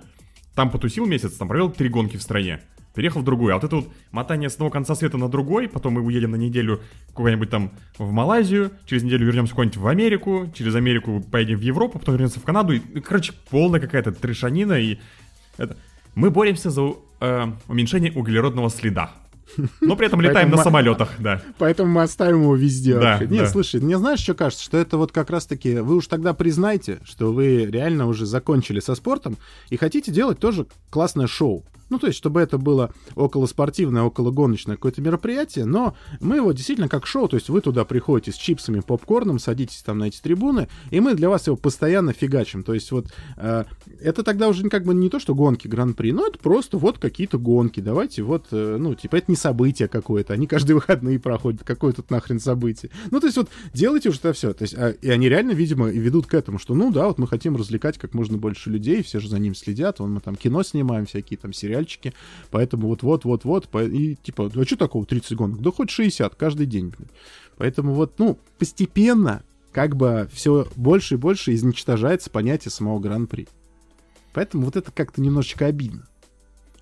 там потусил месяц, там провел три гонки в стране, переехал в другую, а вот это вот мотание с одного конца света на другой, потом мы уедем на неделю куда-нибудь там в Малайзию, через неделю вернемся куда-нибудь в Америку, через Америку поедем в Европу, потом вернемся в Канаду, и, ну, короче, полная какая-то трешанина, и это... Мы боремся за э, уменьшение углеродного следа. Но при этом летаем Поэтому на самолетах, да. Поэтому мы оставим его везде. Да. Нет, да. слушай, мне знаешь, что кажется? Что это вот как раз-таки... Вы уж тогда признайте, что вы реально уже закончили со спортом и хотите делать тоже классное шоу. Ну, то есть, чтобы это было околоспортивное, окологоночное какое-то мероприятие, но мы его действительно как шоу, то есть вы туда приходите с чипсами, попкорном, садитесь там на эти трибуны, и мы для вас его постоянно фигачим. То есть вот э, это тогда уже как бы не то, что гонки Гран-при, но это просто вот какие-то гонки. Давайте вот, э, ну, типа, это не событие какое-то, они каждые выходные проходят, какое тут нахрен событие. Ну, то есть вот делайте уже это все. То есть, а, и они реально, видимо, и ведут к этому, что, ну, да, вот мы хотим развлекать как можно больше людей, все же за ним следят, вон мы там кино снимаем, всякие там сериальчики, поэтому вот-вот-вот-вот, и типа, а что такого 30 гонок? Да хоть 60 каждый день. Поэтому вот, ну, постепенно как бы все больше и больше изничтожается понятие самого Гран-при. Поэтому вот это как-то немножечко обидно.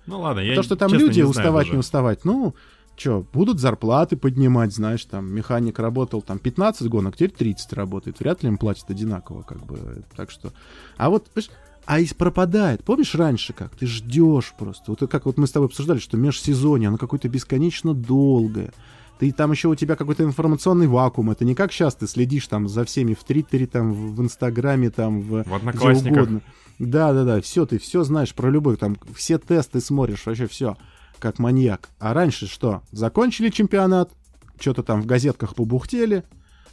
Ну ладно, я То, что там честно, люди не уставать, даже. не уставать, ну, что, будут зарплаты поднимать, знаешь, там, механик работал там 15 гонок, теперь 30 работает, вряд ли им платят одинаково, как бы, так что... А вот, понимаешь, а из пропадает. Помнишь раньше как? Ты ждешь просто. Вот как вот мы с тобой обсуждали, что межсезонье, оно какое-то бесконечно долгое. Ты там еще у тебя какой-то информационный вакуум. Это не как сейчас ты следишь там за всеми в Твиттере, там, в, Инстаграме, там, в, В где угодно. Да, да, да, все, ты все знаешь про любой, там, все тесты смотришь, вообще все, как маньяк. А раньше что? Закончили чемпионат, что-то там в газетках побухтели,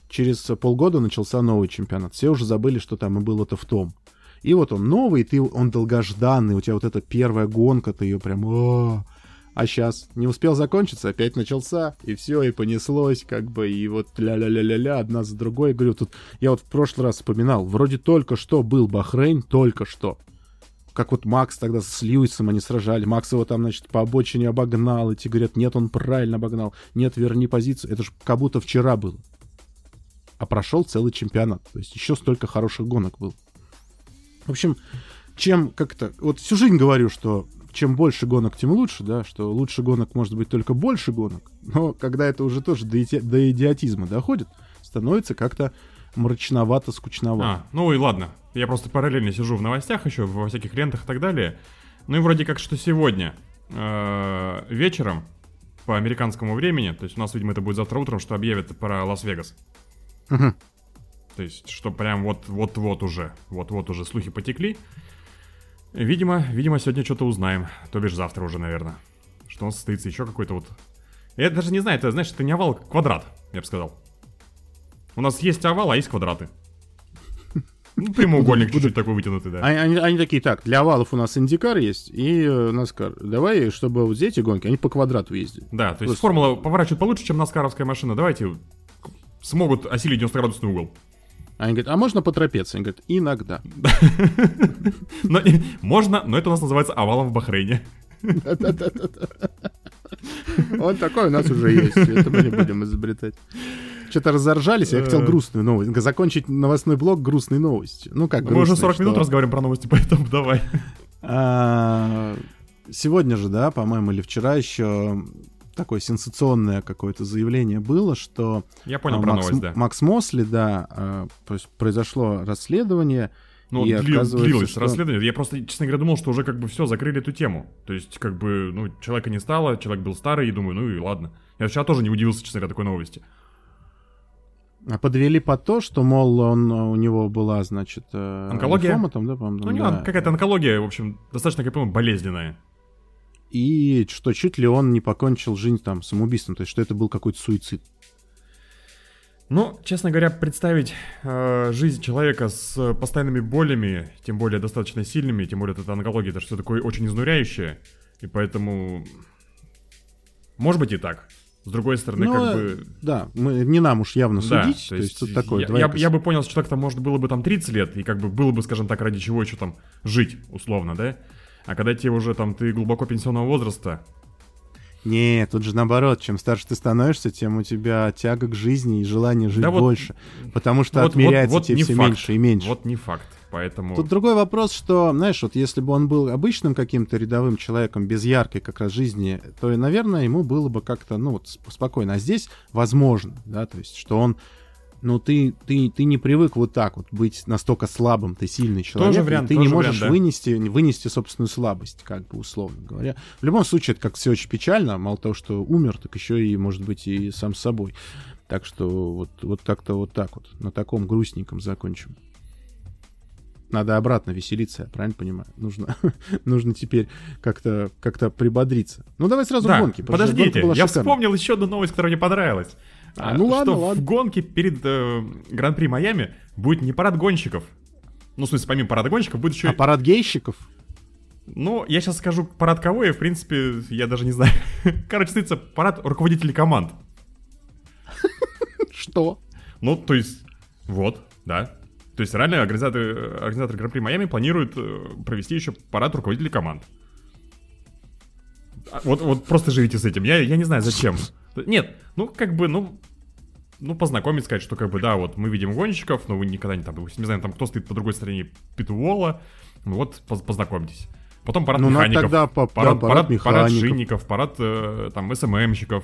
через полгода начался новый чемпионат. Все уже забыли, что там и было-то в том. И вот он новый, ты, он долгожданный, у тебя вот эта первая гонка, ты ее прям... «О!» А сейчас не успел закончиться, опять начался, и все, и понеслось, как бы, и вот ля-ля-ля-ля-ля, одна за другой. Говорю, тут я вот в прошлый раз вспоминал, вроде только что был Бахрейн, только что. Как вот Макс тогда с Льюисом они сражали. Макс его там, значит, по обочине обогнал. И те говорят, нет, он правильно обогнал. Нет, верни позицию. Это же как будто вчера было. А прошел целый чемпионат. То есть еще столько хороших гонок было. В общем, чем как-то... Вот всю жизнь говорю, что чем больше гонок, тем лучше, да, что лучше гонок может быть только больше гонок. Но когда это уже тоже до, иди... до идиотизма доходит, становится как-то мрачновато, скучновато. А, ну и ладно. Я просто параллельно сижу в новостях еще, во всяких лентах и так далее. Ну и вроде как, что сегодня э, вечером по американскому времени, то есть у нас, видимо, это будет завтра утром, что объявят про Лас-Вегас. То есть, что прям вот, вот-вот уже, вот-вот уже слухи потекли. Видимо, видимо, сегодня что-то узнаем. То бишь завтра уже, наверное. Что он состоится еще какой-то вот... Я даже не знаю, это, знаешь, это не овал, а квадрат, я бы сказал. У нас есть овал, а есть квадраты. Ну, прямоугольник чуть-чуть такой вытянутый, да. Они, они- они такие, так, для овалов у нас индикар есть и э, Наскар. Давай, чтобы вот эти гонки, они по квадрату ездят. Да, то есть Просто- формула поворачивает получше, чем наскаровская машина. Давайте смогут осилить 90-градусный угол. Они говорят, а можно по трапеции? Они говорят, иногда. Но, можно, но это у нас называется овалом в Бахрейне. Вот такой у нас уже есть. Это мы не будем изобретать. Что-то разоржались, я хотел Э. грустную новость. Закончить новостной блок грустной новостью. Ну как Мы уже грустной, 40 минут разговариваем про новости, поэтому давай. А, Сегодня же, да, по-моему, или вчера еще такое сенсационное какое-то заявление было, что Я понял а, про Макс, новость, да. Макс Мосли, да, а, то есть произошло расследование, Ну, и дли- длилось что- расследование. Я просто, честно говоря, думал, что уже как бы все, закрыли эту тему. То есть, как бы, ну, человека не стало, человек был старый, и думаю, ну и ладно. Я вчера тоже не удивился, честно говоря, такой новости. А подвели под то, что, мол, он, у него была, значит, э, Онкология? лимфома там, да, Ну, да. какая-то онкология, в общем, достаточно, как я понимаю, болезненная. И что чуть ли он не покончил жизнь там самоубийством, то есть что это был какой-то суицид. Ну, честно говоря, представить э, жизнь человека с постоянными болями, тем более достаточно сильными, тем более вот эта онкология, это все такое очень изнуряющее, и поэтому... Может быть и так. С другой стороны, Ну, как бы... Да, мы, не нам уж явно Да, судить, то есть, тут такое я, я, двоякость. я бы понял, что человек там, может, было бы там 30 лет, и как бы было бы, скажем так, ради чего еще там жить, условно, да? А когда тебе уже там, ты глубоко пенсионного возраста, Не, тут же наоборот, чем старше ты становишься, тем у тебя тяга к жизни и желание жить Да вот- больше. Потому что вот- отмеряется вот- вот тебе все факт. меньше и меньше. вот не факт, поэтому... Тут другой вопрос, что, знаешь, вот если бы он был обычным каким-то рядовым человеком, без яркой как раз жизни, то, наверное, ему было бы как-то, ну, вот, сп- спокойно. А здесь возможно, да, то есть, что он, ну, ты, ты, ты не привык вот так вот быть настолько слабым, ты сильный человек, и вариант, ты не тоже можешь вариант, да. вынести, вынести собственную слабость, как бы, условно говоря. В любом случае, это как все очень печально, мало того, что умер, так еще и, может быть, и сам с собой. Так что вот, вот как-то вот так вот, на таком грустненьком закончим. Надо обратно веселиться, я правильно понимаю? Нужно, нужно теперь как-то как прибодриться. Ну, давай сразу Да, гонки. подождите, я шикарная. вспомнил еще одну новость, которая мне понравилась. А, ну ладно, что ладно. в гонке перед э, Гран-при Майами будет не парад гонщиков. Ну, в смысле, помимо парада гонщиков будет еще... А парад гейщиков? Ну, я сейчас скажу парад кого, и, в принципе, я даже не знаю. Короче, состоится парад руководителей команд. Что? Ну, то есть, вот, да. То есть, реально организаторы, организаторы Гран-при Майами планируют э, провести еще парад руководителей команд. А, Вот, вот просто живите с этим. Я, я не знаю, зачем. Нет, ну, как бы, ну, ну, познакомить, сказать, что, как бы, да, вот мы видим гонщиков, но вы никогда не там, не знаю, там, кто стоит по другой стороне питвола, ну, вот, поз- познакомьтесь. Потом парад Ну, механиков, тогда по- да, парад, парад парад, парад шинников, парад, э, там, СММщиков.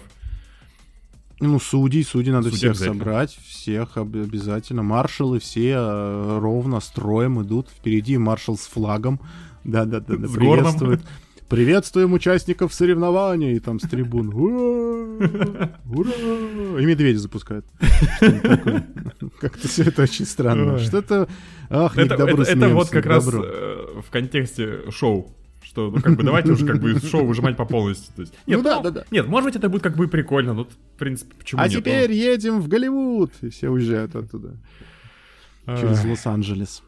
Ну, судей, судей надо Судей всех собрать, всех об- обязательно. Маршалы все э, ровно, строем идут. Впереди маршал с флагом. Да-да-да, приветствует. Приветствуем участников соревнований. И там с трибун. Ура! Ура! И медведя запускают. Как-то все это очень странно. Что-то... Ах, не Это, добру это- вот как раз э, в контексте шоу. Что, ну, как бы, давайте уже как бы шоу выжимать по полностью. То есть, нет, Ну да, да, да. Нет, может быть, это будет как бы прикольно, ну, в принципе, почему А нет? теперь едем в Голливуд. И все уезжают оттуда. Ну, Через э, Лос-Анджелес.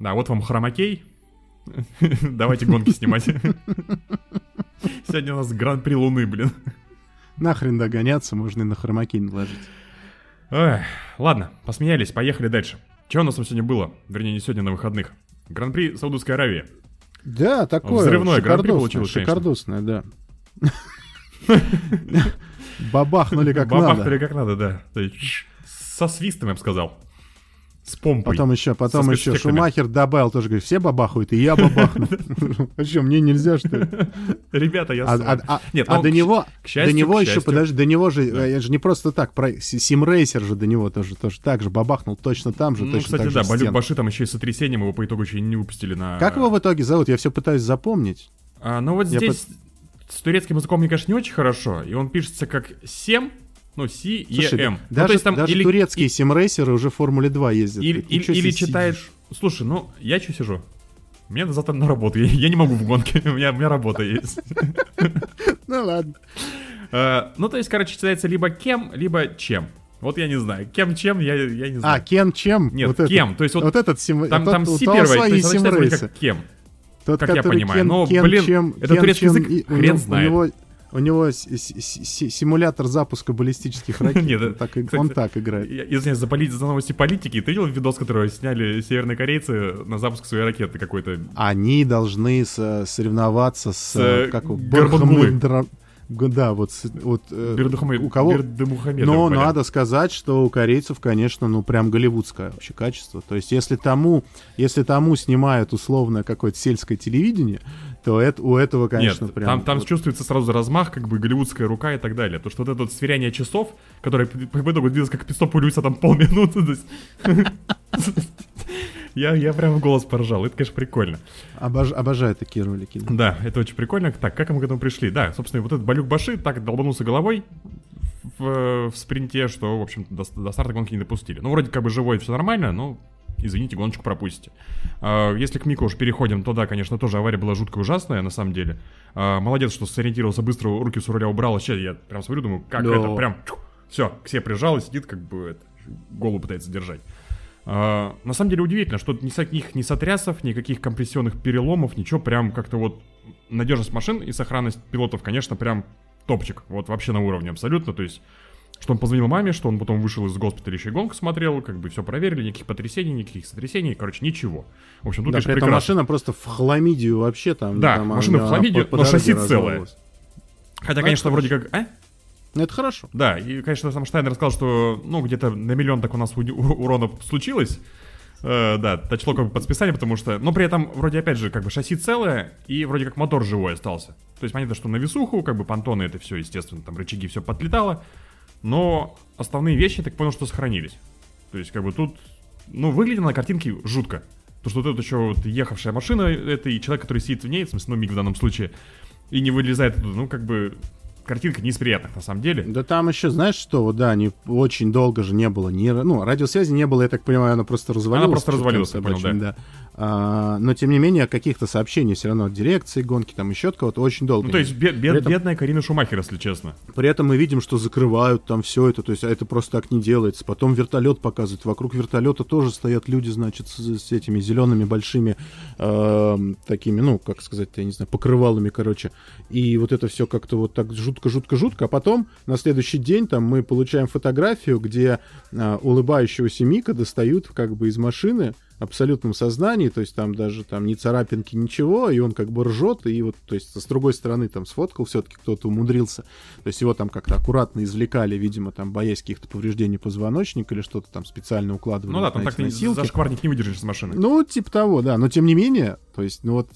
Да, вот вам хромакей. Давайте гонки снимать. Сегодня у нас гран-при Луны, блин. Нахрен догоняться, можно и на хромакей наложить. Ой, ладно, посмеялись, поехали дальше. Чего у нас там сегодня было? Вернее, не сегодня, на выходных. Гран-при Саудовской Аравии. Да, такое. Взрывное гран-при получилось. Шикардосное, да. Бабахнули как Бабахнули надо. как надо, да. Со свистом, я бы сказал. С помпой. Потом еще, потом еще. Шумахер добавил, тоже говорит, все бабахают, и я бабахну. А что, мне нельзя, что ли? Ребята, я А, а- а- Нет, а ну, до него, до него еще, подожди, до него же, Да. э, это же не просто так, Симрейсер же до него тоже, тоже так же бабахнул, точно там же, Ну, точно кстати, так же да, в Балюк. Баши там еще и сотрясением его по итогу еще не выпустили на... Как его в итоге зовут? Я все пытаюсь запомнить. Ну вот Я здесь с турецким языком, мне кажется, не очень хорошо. И он пишется как Сем, ну, Е, Слушай, М. да- Ну, даже, то есть там даже или, турецкие симрейсеры уже в Формуле 2 ездят. или, Ты или, или сидишь? Слушай, ну, я что сижу? Мне завтра на работу, я, я не могу в гонке, у меня, у меня работа есть. Ну ладно. А, Ну, то есть, короче, читается либо кем, либо чем. Вот я не знаю. Кем, чем, я, я не А, знаю. Кен чем? Нет, Вот кем, то есть вот этот сим... там, тот- там Си первый, то есть она читается как кем. Тот, как я понимаю. Кен- Но, Кен блин, чем- это турецкий язык, и хрен знает. У него, у него с- с- с- симулятор запуска баллистических ракет. Нет, он, это- так, кстати, он так играет. Я, извиняюсь за, поли- за новости политики. Ты видел видос, который сняли северные корейцы на запуск своей ракеты какой-то? Они должны со- соревноваться с, С, э, э, как Горбангулы. Да, вот, с- вот э, Бердухамед- у кого... Но надо сказать, что у корейцев, конечно, ну прям голливудское вообще качество. То есть если тому, если тому снимают условно какое-то сельское телевидение, то это, у этого, конечно, Нет, прям... там, там вот- чувствуется сразу размах, как бы голливудская рука и так далее. То, что вот это вот сверяние часов, которое по итогу длилось как пистоп у Люиса там полминуты. Я, я прям в голос поржал. Это, конечно, прикольно. обож- обожаю такие ролики. Да, это очень прикольно. Так, как мы к этому пришли? Да, собственно, вот этот Балюк Баши так долбанулся головой в, в спринте, что, в общем до, до старта гонки не допустили. Ну, вроде как бы живой, все нормально, но, извините, гоночку пропустите. А, если к Мику уж переходим, то да, конечно, тоже авария была жутко ужасная, на самом деле. А, молодец, что сориентировался быстро, руки с руля убрал. Сейчас я прям смотрю, думаю, как Да. это прям... Все, к себе прижал и сидит, как бы это, голову пытается держать. А, на самом деле удивительно, что никаких ни сотрясов, никаких компрессионных переломов, ничего, прям как-то вот надежность машин и сохранность пилотов, конечно, прям топчик, вот вообще на уровне абсолютно, то есть что он позвонил маме, что он потом вышел из госпиталя, еще и гонку смотрел, как бы все проверили, никаких потрясений, никаких сотрясений, короче, ничего. В общем, тут, Да, конечно, при этом машина просто в хламидию вообще там. Да, там машина в хламидию, по- по но шасси целое. Хотя, Ну, конечно, это вроде как... А? Ну, это хорошо. Да, и, конечно, сам Штайнер сказал, что, ну, где-то на миллион так у нас у- у- урона случилось. Э, да, тачло как бы под списание, потому что... Но при этом, вроде, опять же, как бы шасси целое, и вроде как мотор живой остался. То есть, понятно, что на весуху, как бы понтоны это все, естественно, там рычаги все подлетало. Но основные вещи, я так понял, что сохранились. То есть, как бы тут... Ну, выглядит на картинке жутко. То, что это еще вот ехавшая машина, это и человек, который сидит в ней, в смысле, ну, Миг в данном случае, и не вылезает оттуда, ну, как бы... Картинка не из приятных, на самом деле. Да там еще, знаешь что, вот да, не, очень долго же не было ни... Ну, радиосвязи не было, я так понимаю, она просто развалилась. просто к чертям развалилась, я понял, собачьим, да. А, но, тем не менее, каких-то сообщений все равно от дирекции гонки, там еще от кого-то очень долго. Ну, то есть, бед- бед- этом- бедная Карина Шумахер, если честно. При этом мы видим, что закрывают там все это, то есть а это просто так не делается. Потом вертолет показывают, вокруг вертолета тоже стоят люди, значит, с, с этими зелеными большими эм, такими, ну, как сказать, я не знаю, покрывалами, короче. И вот это все как-то вот так жутко-жутко-жутко. А потом на следующий день там мы получаем фотографию, где э, улыбающегося Мика достают как бы из машины абсолютном сознании, то есть там даже там ни царапинки, ничего, и он как бы ржет, и вот, то есть с другой стороны там сфоткал, все-таки кто-то умудрился, то есть его там как-то аккуратно извлекали, видимо, там боясь каких-то повреждений позвоночника или что-то там специально укладывали Ну да, там так ты носилки. зашкварник не выдержишь с машины. Ну, типа того, да, но тем не менее, то есть, ну вот,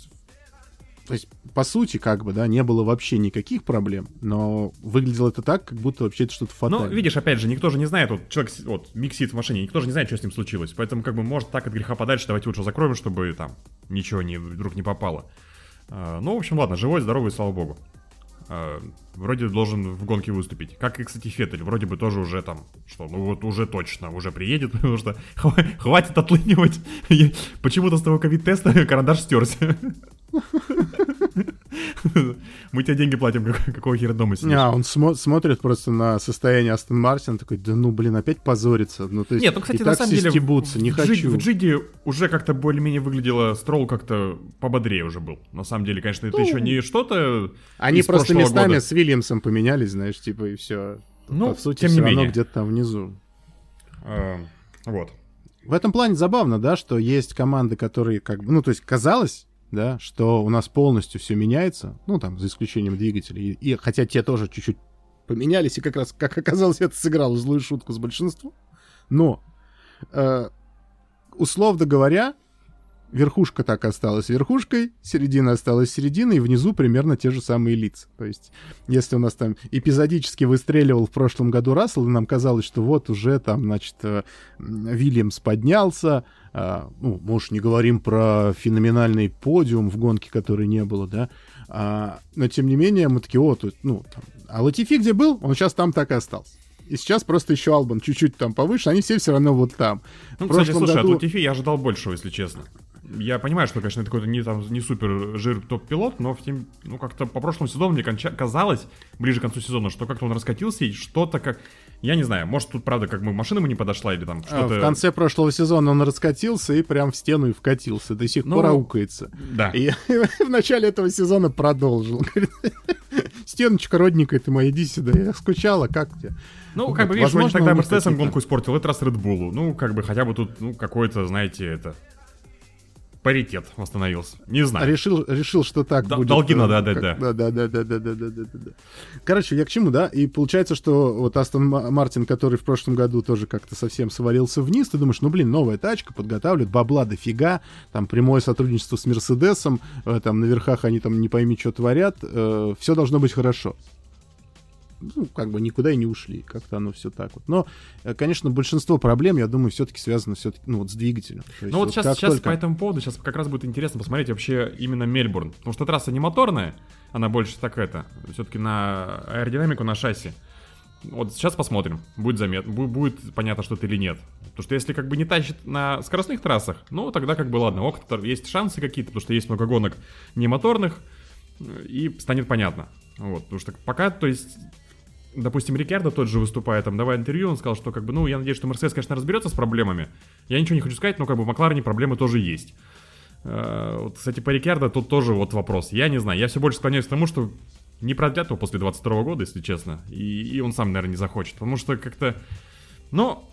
то есть, по сути, как бы, да, не было вообще никаких проблем, но выглядело это так, как будто вообще это что-то Ну, фатальное. видишь, опять же, никто же не знает, вот человек, вот, Мик сидит в машине, никто же не знает, что с ним случилось. Поэтому, как бы, может, так от греха подальше, давайте лучше закроем, чтобы там ничего не, вдруг не попало. А, ну, в общем, ладно, живой, здоровый, слава богу. А, вроде должен в гонке выступить. Как и, кстати, Феттель, вроде бы тоже уже там, что, ну вот уже точно, уже приедет, потому что хва- хватит отлынивать. Почему-то с того ковид-теста карандаш стерся. Мы тебе деньги платим, как- какого хера дома сидишь? А, он смо- смотрит просто на состояние Астон Мартина, такой, да ну, блин, опять позорится. Ну, то есть, Нет, ну, кстати, и на так самом все деле, стебутся, не в, хочу. в Джиге уже как-то более-менее выглядело, Строл как-то пободрее уже был. На самом деле, конечно, это еще не что-то Они просто местами года. с Вильямсом поменялись, знаешь, типа, и все. Ну, По сути, тем не менее. где-то там внизу. Э, вот. В этом плане забавно, да, что есть команды, которые как бы, ну, то есть казалось, да, что у нас полностью все меняется, ну, там, за исключением двигателей, и, хотя те тоже чуть-чуть поменялись, и как раз, как оказалось, это сыграло злую шутку с большинством, но, э, условно говоря, верхушка так осталась верхушкой, середина осталась серединой, и внизу примерно те же самые лица. То есть, если у нас там эпизодически выстреливал в прошлом году Рассел, и нам казалось, что вот уже там, значит, э, Вильямс поднялся, а, ну, мы уж не говорим про феноменальный подиум в гонке, которой не было, да, А, но тем не менее мы такие, о, тут, ну, там, а Латифи где был, он сейчас там так и остался. И сейчас просто еще Албан чуть-чуть там повыше, они все все равно вот там. Ну, В кстати, слушай, году- от Латифи я ожидал большего, если честно. Я понимаю, что, конечно, это какой-то не, там, не супер жир топ-пилот, но в тем, ну, как-то по прошлому сезону мне конча- казалось, ближе к концу сезона, что как-то он раскатился и что-то как... Я не знаю, может, тут, правда, как бы машина ему не подошла или там А, что-то... В конце прошлого сезона он раскатился и прям в стену и вкатился. До сих Ну, пор аукается. Да. И в начале этого сезона продолжил. Стеночка родненькая ты моя, иди сюда. Я скучала, как тебе? Ну, как бы, видишь, вроде тогда Мерседесом гонку испортил, этот раз Bull. Ну, как бы, хотя бы тут, ну, какой-то, знаете, это... Паритет восстановился. Не знаю. Решил, решил, что так Дол- будет. долги э, надо отдать, да. Да, да, да, да, да, да, да, да, да. Короче, я к чему, да? И получается, что вот Астон Ма- Мартин, который в прошлом году тоже как-то совсем свалился вниз, ты думаешь, ну, блин, новая тачка, подготавливают, бабла дофига, там прямое сотрудничество с Мерседесом, э, там на верхах они там не пойми, что творят, все должно быть хорошо. Ну, как бы никуда и не ушли, как-то оно все так вот. Но, э, конечно, большинство проблем, я думаю, все-таки связано все-таки, ну, вот с двигателем. Ну вот сейчас, как сейчас только- по этому поводу сейчас как раз будет интересно посмотреть вообще именно Мельбурн. Потому что трасса не моторная, она больше так это, все-таки на аэродинамику, на шасси. Вот сейчас посмотрим, будет заметно, будет понятно, что это или нет. Потому что если как бы не тащит на скоростных трассах, ну тогда как бы ладно, ок, есть шансы какие-то, потому что есть много гонок не моторных, и станет понятно. Вот, потому что пока, то есть, допустим, Рикардо тот же выступая, там, давая интервью, он сказал, что, как бы, ну, я надеюсь, что Мерседес, конечно, разберется с проблемами. Я ничего не хочу сказать, но, как бы, в Макларене проблемы тоже есть. Э, Вот, кстати, по Рикардо тут тоже вот вопрос. Я не знаю, я все больше склоняюсь к тому, что не продлят его после 22 года, если честно. И, и он сам, наверное, не захочет. Потому что как-то... Ну,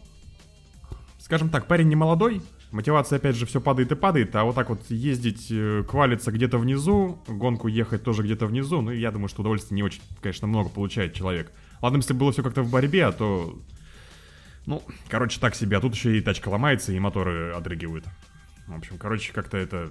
скажем так, парень не молодой, мотивация, опять же, все падает и падает, а вот так вот ездить, э, квалиться где-то внизу, гонку ехать тоже где-то внизу, ну, я думаю, что удовольствия не очень, конечно, много получает человек. Ладно, если бы было все как-то в борьбе, а то... Ну, короче, так себе, а тут еще и тачка ломается, и моторы отрыгивают. В общем, короче, как-то это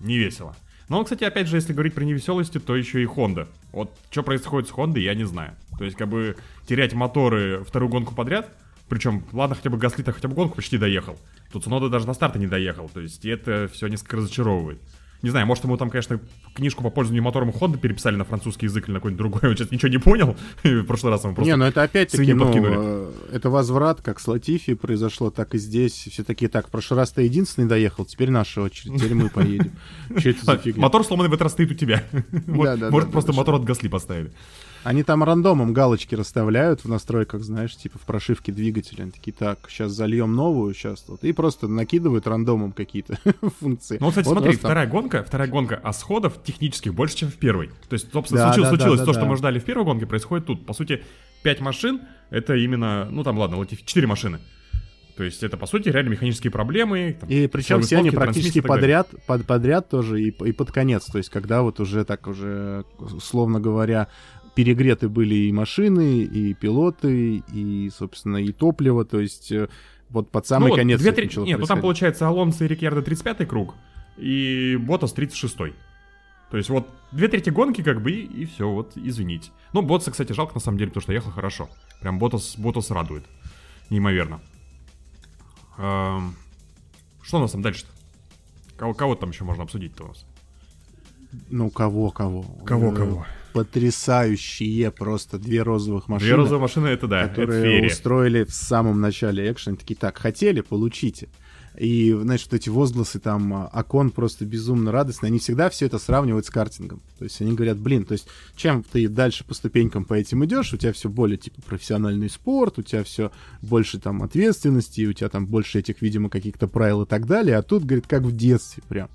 не весело. Но, кстати, опять же, если говорить про невеселости, то еще и Honda. Вот что происходит с Хондой, я не знаю. То есть, как бы терять моторы вторую гонку подряд, причем, ладно, хотя бы Гаслита хотя бы гонку почти доехал. Тут Цунода даже на старте не доехал. То есть, и это все несколько разочаровывает. Не знаю, может, ему там, конечно, книжку по пользованию мотором Honda переписали на французский язык или на какой-нибудь другой. Он сейчас ничего не понял. В прошлый раз ему просто... Не, ну это опять-таки, ну, подкинули. э, это возврат, как с Латифи произошло, так и здесь. Все такие, так, в прошлый раз ты единственный доехал, теперь наша очередь, теперь мы поедем. Что это за фигня? Мотор сломанный в этот раз стоит у тебя. Может, просто мотор от Гасли поставили. Они там рандомом галочки расставляют в настройках, знаешь, типа в прошивке двигателя. Они такие, так, сейчас зальем новую, сейчас тут. И просто накидывают рандомом какие-то функции. Ну, кстати, Вот смотри, нас там- вторая гонка, вторая гонка, сходов технических больше, чем в первой. То есть, собственно, Да, случилось, да, случилось да, то, что мы ждали в первой гонке, происходит тут. По сути, 5 машин, это именно, ну там, ладно, Латифи, 4 машины. То есть, это, по сути, реально механические проблемы. там, И причем все они практически подряд, под, подряд тоже и, и под конец. То есть, когда вот уже так уже, условно говоря, перегреты были и машины, и пилоты, и, собственно, и топливо. То есть, э, вот под самый ну, вот, конец трети- начало Нет, ну там получается Алонсо и Рикьярдо 35-й круг, и Ботас 36-й. То есть вот две трети гонки как бы и, все, вот извините. Ну, Ботса, кстати, жалко на самом деле, потому что ехал хорошо. Прям Ботас, Ботас радует. Неимоверно. Эм, Что у нас там дальше-то? Кого, кого там еще можно обсудить-то у нас? Ну, кого, кого? Потрясающие просто две розовых машины. Две розовые машины, это да, это которые феерия. устроили в самом начале экшена. Такие, так, хотели, получите. и, знаешь, вот эти возгласы там, а, окон просто безумно радостные, они всегда все это сравнивают с картингом. То есть они говорят, блин, то есть чем ты дальше по ступенькам по этим идешь, у тебя все более, типа, профессиональный спорт, у тебя все больше там ответственности, у тебя там больше этих, видимо, каких-то правил и так далее, а тут, говорит, как в детстве прям.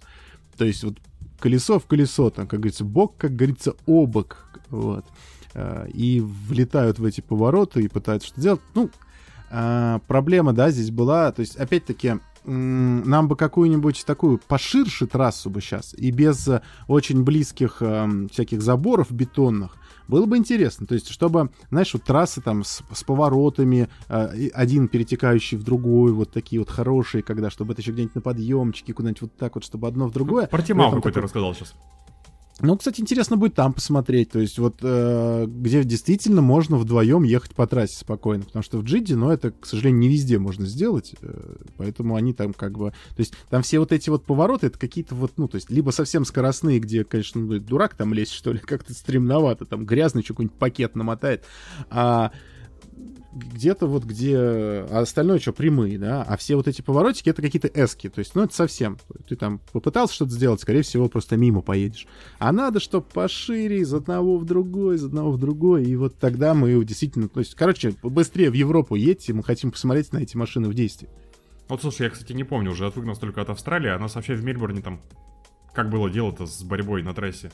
То есть вот колесо в колесо, там, как говорится, бок, как говорится, обок, вот. А, и влетают в эти повороты и пытаются что делать. Ну, а, проблема, да, здесь была, то есть, опять-таки, нам бы какую-нибудь такую поширше трассу бы сейчас и без э, очень близких э, всяких заборов бетонных. Было бы интересно, то есть, чтобы, знаешь, вот трассы там с, с поворотами, э, один перетекающий в другой, вот такие вот хорошие, когда, чтобы это еще где-нибудь на подъемчике, куда-нибудь вот так вот, чтобы одно в другое. Про Тимау какой-то такой... рассказал сейчас. Ну, кстати, интересно будет там посмотреть, то есть вот э, где действительно можно вдвоем ехать по трассе спокойно, потому что в Джиде, ну, это, к сожалению, не везде можно сделать, э, поэтому они там как бы, то есть там все вот эти вот повороты, это какие-то вот, ну, то есть либо совсем скоростные, где, конечно, ну, дурак там лезть, что ли, как-то стремновато, там грязный какой-нибудь пакет намотает, а где-то вот где... А остальное что, прямые, да? А все вот эти поворотики, это какие-то эски. То есть, ну, это совсем. Ты там попытался что-то сделать, скорее всего, просто мимо поедешь. А надо, чтобы пошире, из одного в другой, из одного в другой. И вот тогда мы действительно... То есть, короче, быстрее в Европу едьте, мы хотим посмотреть на эти машины в действии. Вот, слушай, я, кстати, не помню, уже отвык настолько от Австралии, а нас вообще в Мельбурне там... Как было дело-то с борьбой на трассе?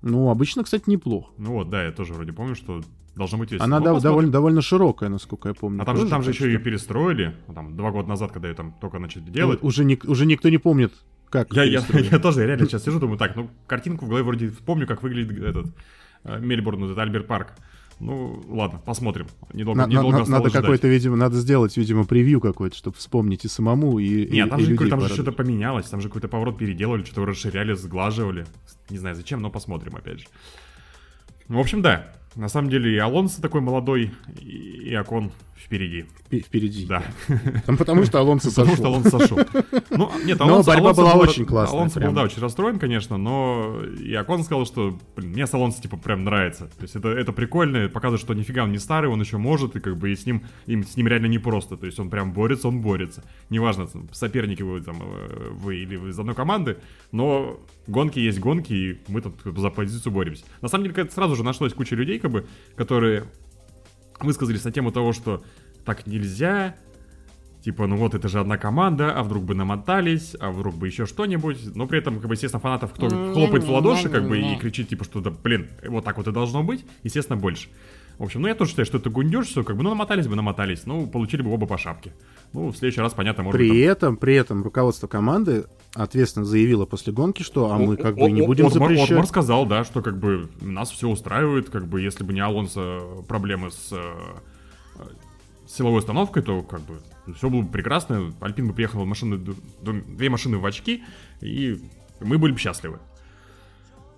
Ну, обычно, кстати, неплохо. Ну вот, да, я тоже вроде помню, что должно быть весело. Она Ну, посмотрим. довольно, довольно широкая, насколько я помню. А там же, там же еще ее перестроили, там, два года назад, когда ее там только начали делать. Уже, ник- уже никто не помнит, как Я, я, я тоже реально сейчас сижу, думаю, так, ну, картинку в голове вроде помню, как выглядит этот э, Мельбурн, этот Альберт Парк. Ну, ладно, посмотрим. Недолго, На- недолго на- осталось надо какой-то, видимо, надо сделать, видимо, превью какой-то, чтобы вспомнить и самому, и, и- Нет, там и же, людей там же что-то поменялось, там же какой-то поворот переделали, что-то расширяли, сглаживали. Не знаю зачем, но посмотрим опять же. В общем, да. На самом деле и Алонсо такой молодой, и, и Акон впереди. Впе- Впереди. Да. Там потому что Алонсо Потому что сошел. Алонсо сошел. Ну, нет, Но Алонсо, борьба Алонсо была был- очень классная, Алонсо был, прям. да, очень расстроен, конечно, но и Акон сказал, что, блин, мне с Алонсо, типа, прям нравится. То есть это, это прикольно, показывает, что нифига он не старый, он еще может, и как бы и с ним, им, с ним реально непросто. То есть он прям борется, он борется. Неважно, соперники вы, там, э, вы или вы из одной команды, но гонки есть гонки, и мы там за позицию боремся. На самом деле, сразу же нашлось куча людей, как бы, которые высказались на тему того, что так нельзя, Типа, ну вот, это же одна команда, а вдруг бы намотались, а вдруг бы еще что-нибудь. Но при этом, как бы, естественно, фанатов, кто хлопает в ладоши, как бы, и кричит, типа, что, да, блин, вот так вот и должно быть, естественно, больше. В общем, ну я тоже считаю, что это гундеж, все, как бы, ну намотались бы, намотались, ну, получили бы оба по шапке. Ну, в следующий раз, понятно, может При там- этом, при этом руководство команды ответственно заявило после гонки, что а мы как бы не будем Отмар- запрещать. Отмар сказал, да, что как бы нас все устраивает, как бы если бы не Алонсо проблемы с э, э, силовой установкой, то как бы все было бы прекрасно. Альпин бы приехал машины, две машины в очки, и мы были бы счастливы.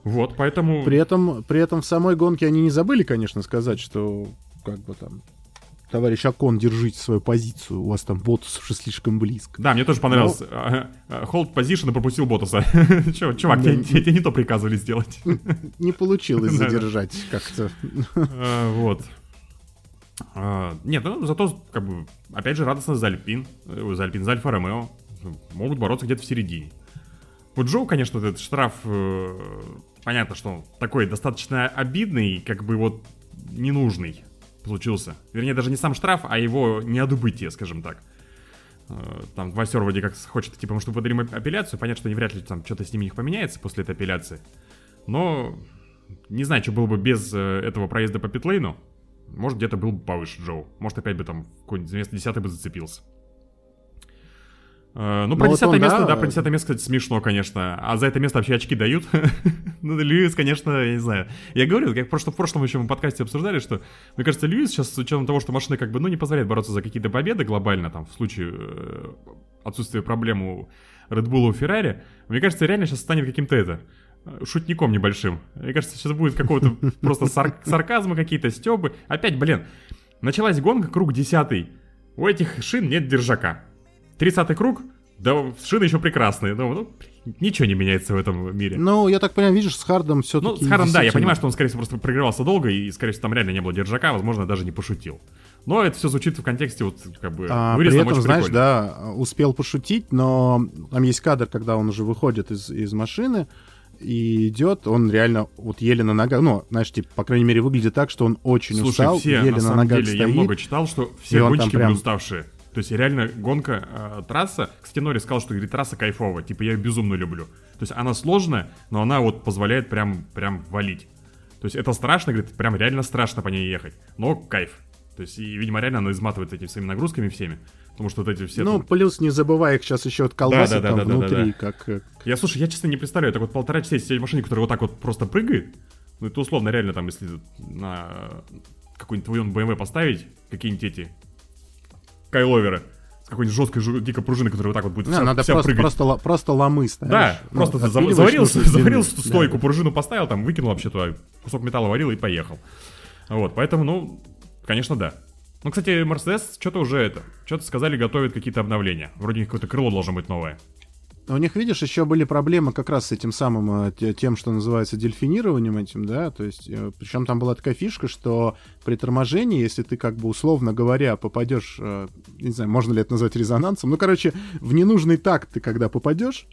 Вот, поэтому... При этом, при этом в самой гонке они не забыли, конечно, сказать, что как бы там товарищ Акон, держите свою позицию, у вас там Ботус уже слишком близко. Да, мне тоже понравилось. Ну. э, э, Hold position и пропустил Ботаса. Чувак, Да. тебе, тебе- не то приказывали сделать. Не получилось задержать как-то. А, Вот. А, Нет, ну зато, как бы, опять же, радостно за Альпин, э, за Альпин, за Альфа Ромео. Могут бороться где-то в середине. Вот Джоу, конечно, этот штраф, э, понятно, что он такой достаточно обидный, как бы вот ненужный получился. Вернее, даже не сам штраф, а его неодобытие, скажем так. Э, Там Васер вроде как хочет, типа, что подарим ап- апелляцию. Понятно, что не вряд ли там что-то с ними их поменяется после этой апелляции. Но не знаю, что было бы без э, этого проезда по питлейну. Может, где-то был бы повыше Джоу. Может, опять бы там в какое-нибудь место 10 бы зацепился. Э, Ну, про Ну, вот 10 он, место, да, да, про 10 место, кстати, смешно, конечно. А за это место вообще очки дают. Ну, Льюис, конечно, я не знаю. Я говорил, как в прошлом, в прошлом еще мы подкасте обсуждали, что, мне кажется, Льюис сейчас, с учетом того, что машина как бы, ну, не позволяет бороться за какие-то победы глобально, там, в случае э, отсутствия проблем у Red Bull и у Феррари, мне кажется, реально сейчас станет каким-то это, э, шутником небольшим. Мне кажется, сейчас будет какого-то просто сар- сарказма какие-то, стебы. Опять, блин, началась гонка, круг десятый. У этих шин нет держака. 30 круг, да шины еще прекрасные. Ну, ну, ничего не меняется в этом мире. Ну, я так понимаю, видишь, с Хардом все-таки... Ну, с Харом, да, я понимаю, что он, скорее всего, просто прогревался долго, и, скорее всего, там реально не было держака, возможно, даже не пошутил. Но это все звучит в контексте вот как бы А, при этом, знаешь, прикольно. да, успел пошутить, но там есть кадр, когда он уже выходит из, из машины и идет, он реально вот еле на ногах, ну, знаешь, типа, по крайней мере, выглядит так, что он очень Слушай, устал, все, еле на на, ногах деле, я стоит. много читал, что все гонщики прям- были уставшие. То есть реально гонка, э, трасса, кстати, Нори сказал, что говорит, трасса кайфовая, типа я ее безумно люблю. То есть она сложная, но она вот позволяет прям, прям валить. То есть это страшно, говорит, прям реально страшно по ней ехать, но кайф. То есть, и, видимо, реально она изматывает этими своими нагрузками всеми. Потому что вот эти все... Ну, там- плюс не забывай их сейчас еще отколбасить Да, да, там да, да, да, внутри, да. как... э, Я, слушай, я честно не представляю, так вот полтора часа сидеть в машине, которая вот так вот просто прыгает, ну это условно реально там, если на какой-нибудь твой BMW поставить, какие-нибудь эти кайловеры с какой-нибудь жесткой дикой пружиной, которая вот так вот будет вся, надо вся просто, прыгать. просто, просто ломы ставишь. Да, Ну, просто ты за- отпиливаешь заварил, заварил Да. стойку, пружину поставил, там выкинул вообще туда, кусок металла варил и поехал. Вот, поэтому, ну, конечно, да. Ну, кстати, Mercedes что-то уже это, что-то сказали, готовят какие-то обновления. Вроде какое-то крыло должно быть новое. У них, видишь, еще были проблемы как раз с этим самым, э, те- тем, что называется дельфинированием этим, да, то есть, причем там была такая фишка, что при торможении, если ты, как бы, условно говоря, попадешь, э, не знаю, можно ли это назвать резонансом, ну, короче, в ненужный такт ты когда попадешь,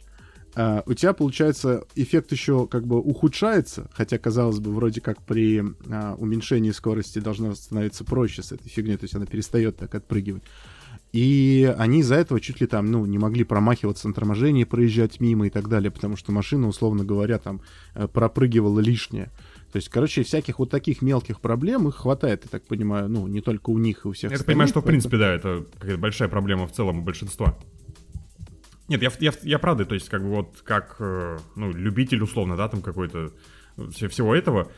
э, у тебя, получается, эффект еще как бы ухудшается, хотя, казалось бы, вроде как при э, уменьшении скорости должно становиться проще с этой фигней, то есть она перестает так отпрыгивать. И они из-за этого чуть ли там, ну, не могли промахиваться на торможении, проезжать мимо и так далее, потому что машина, условно говоря, там э, пропрыгивала лишнее. То есть, короче, всяких вот таких мелких проблем их хватает, я так понимаю, ну, не только у них, и у всех Я так понимаю, что в принципе, да, это какая-то большая проблема в целом у большинства. Нет, я, я, я правда, то есть, как бы вот как, э, ну, любитель условно, да, там какой-то э, все- всего этого,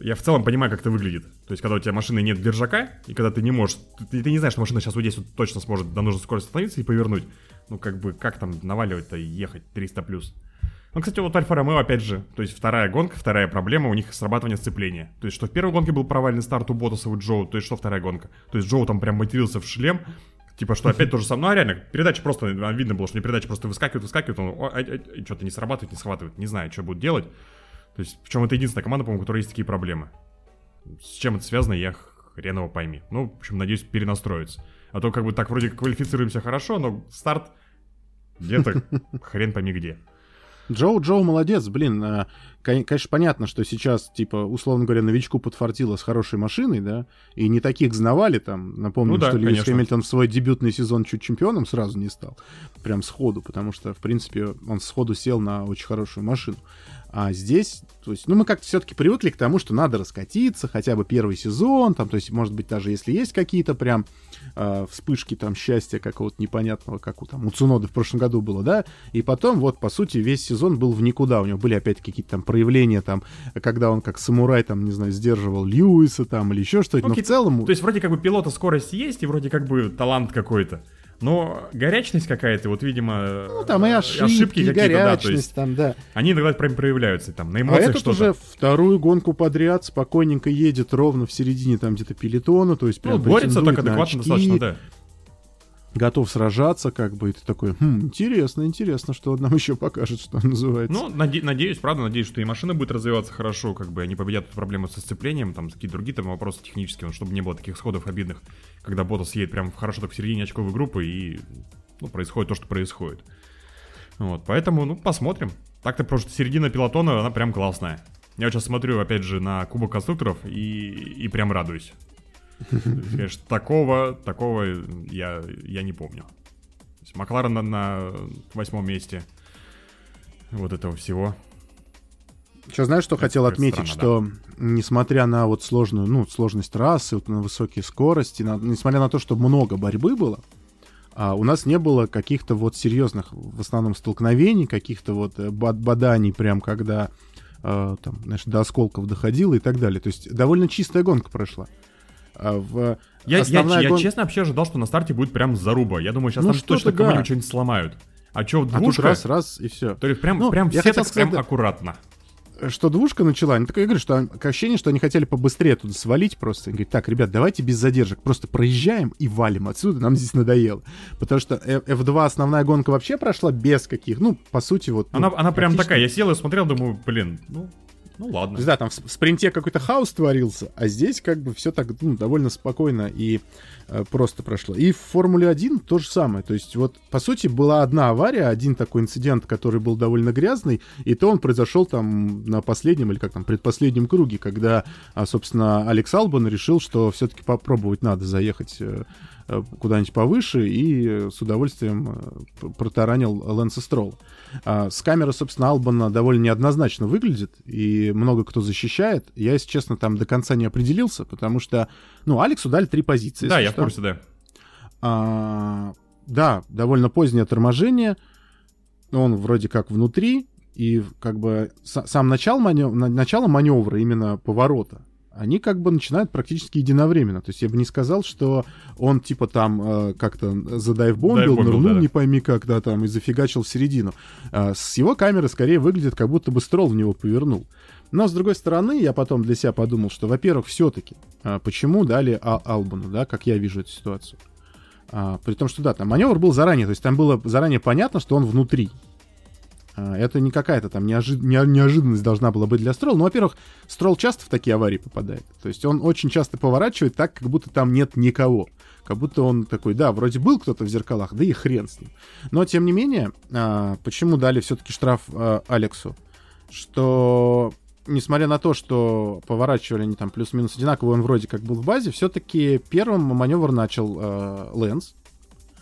я в целом понимаю, как это выглядит. То есть, когда у тебя машины нет держака, и когда ты не можешь, ты, ты не знаешь, что машина сейчас вот здесь вот точно сможет до нужной скорости остановиться и повернуть. Ну, как бы, как там наваливать-то и ехать 300 плюс. Ну, кстати, вот Альфа Ромео, опять же, то есть вторая гонка, вторая проблема, у них срабатывание сцепления. То есть, что в первой гонке был провальный старт у Ботаса у Джоу, то есть, что вторая гонка. То есть, Джоу там прям матерился в шлем, типа, что опять то же самое. Ну, а реально, передача просто, а, видно было, что не передача просто выскакивает, выскакивает, он о, а, а, что-то не срабатывает, не схватывает, не знаю, что будет делать. То есть, причем это единственная команда, по-моему, у которой есть такие проблемы. С чем это связано, я хрен его пойми. Ну, в общем, надеюсь, перенастроится. А то как бы так вроде квалифицируемся хорошо, но старт где-то хрен пойми где. Джоу, Джоу молодец, блин. э, кон- Конечно, понятно, что сейчас, типа, условно говоря, новичку подфартило с хорошей машиной, да, и не таких знавали там. Напомню, Ну да, что Льюис конечно. Хэмилтон в свой дебютный сезон чуть чемпионом сразу не стал. Прям сходу, потому что, в принципе, он сходу сел на очень хорошую машину. А здесь, то есть, ну, мы как-то все-таки привыкли к тому, что надо раскатиться, хотя бы первый сезон, там, то есть, может быть, даже если есть какие-то прям э, вспышки там счастья какого-то непонятного, как у, там, у Цуноды в прошлом году было, да, и потом вот, по сути, весь сезон был в никуда, у него были опять какие-то там проявления, там, когда он как самурай, там, не знаю, сдерживал Льюиса, там, или еще что-то, Ну, но в какие-то- целом... То есть вроде как бы пилота скорость есть, и вроде как бы талант какой-то. Но горячность какая-то, вот, видимо... ну, там и э, ошибки, и какие-то, да, то есть там, да. они иногда прям проявляются, там, на А эмоциях этот что-то. уже вторую гонку подряд спокойненько едет ровно в середине там где-то пелетона, то есть Ну, прям борется претендует так адекватно очки, достаточно, да. Готов сражаться, как бы, и ты такой, хм, интересно, интересно, что он нам еще покажет, что называется. Ну, наде- надеюсь, правда, надеюсь, что и машина будет развиваться хорошо, как бы они победят эту проблему со сцеплением, там, какие-то другие там вопросы технические, вот, чтобы не было таких сходов обидных, когда Ботас едет прям хорошо так в середине очковой группы и, ну, происходит то, что происходит. Вот, поэтому, ну, посмотрим. Так-то просто середина пилотона, она прям классная. Я вот сейчас смотрю, опять же, на Кубок конструкторов и, и прям радуюсь. Конечно, такого, такого я, я не помню. Макларен на, на восьмом месте. Вот этого всего. Сейчас знаешь, что Это хотел отметить, странно, что несмотря на вот сложную, ну, сложность трассы, вот на высокие скорости, на- несмотря на то, что много борьбы было, а, у нас не было каких-то вот серьезных, в основном, столкновений, каких-то вот э, бад- боданий, прям когда э, там, знаешь, до осколков доходило и так далее. То есть довольно чистая гонка прошла. А в Я, я, основная я гон- честно вообще ожидал, что на старте будет прям заруба. Я думаю, сейчас Ну, там что-то точно да. кому-нибудь что-нибудь сломают. А чё, А тут двушка? раз, раз и все. То есть прям, Ну, прям все так прям сказать, да. аккуратно. что двушка начала, они такое говорят, что ощущение, что они хотели побыстрее туда свалить просто. Они говорят, так, ребят, давайте без задержек, просто проезжаем и валим отсюда, нам здесь надоело. Потому что F- F2 основная гонка вообще прошла без каких, ну, по сути, вот... ну, Она, она прям такая, я сел и смотрел, думаю, блин, ну, Ну ладно. да, там в спринте какой-то хаос творился, а здесь как бы все так ну, довольно спокойно и э, просто прошло. И в Формуле 1 то же самое. То есть вот, по сути, была одна авария, один такой инцидент, который был довольно грязный, и то он произошел там на последнем или как там, предпоследнем круге, когда, а, собственно, Алекс Албан решил, что все-таки попробовать надо заехать э, куда-нибудь повыше и э, с удовольствием э, протаранил Лэнса Строула. А, С камеры, собственно, Албана довольно неоднозначно выглядит, и много кто защищает. Я, если честно, там до конца не определился, потому что, ну, Алексу дали три позиции. Да, я в что. курсе, да. А, да, довольно позднее торможение. Он вроде как внутри, и как бы сам начало, манев- на- начало маневра, именно поворота, они как бы начинают практически единовременно. То есть я бы не сказал, что он типа там э, как-то задайвбомбил, Дайвбомбил, нырнул да-да. не пойми когда там и зафигачил в середину. А, с его камеры скорее выглядит, как будто бы строл в него повернул. Но, с другой стороны, я потом для себя подумал, что, во-первых, все-таки, почему дали А- Албану, да, как я вижу эту ситуацию. А, при том, что да, там маневр был заранее, то есть там было заранее понятно, что он внутри. А, это не какая-то там неожи- не- неожиданность должна была быть для Строл. Ну, во-первых, Строл часто в такие аварии попадает. То есть он очень часто поворачивает так, как будто там нет никого. Как будто он такой, да, вроде был кто-то в зеркалах, да и хрен с ним. Но, тем не менее, а, почему дали все-таки штраф а, Алексу? Что несмотря на то, что поворачивали они там плюс-минус одинаково, он вроде как был в базе, все-таки первым маневр начал Лэнс.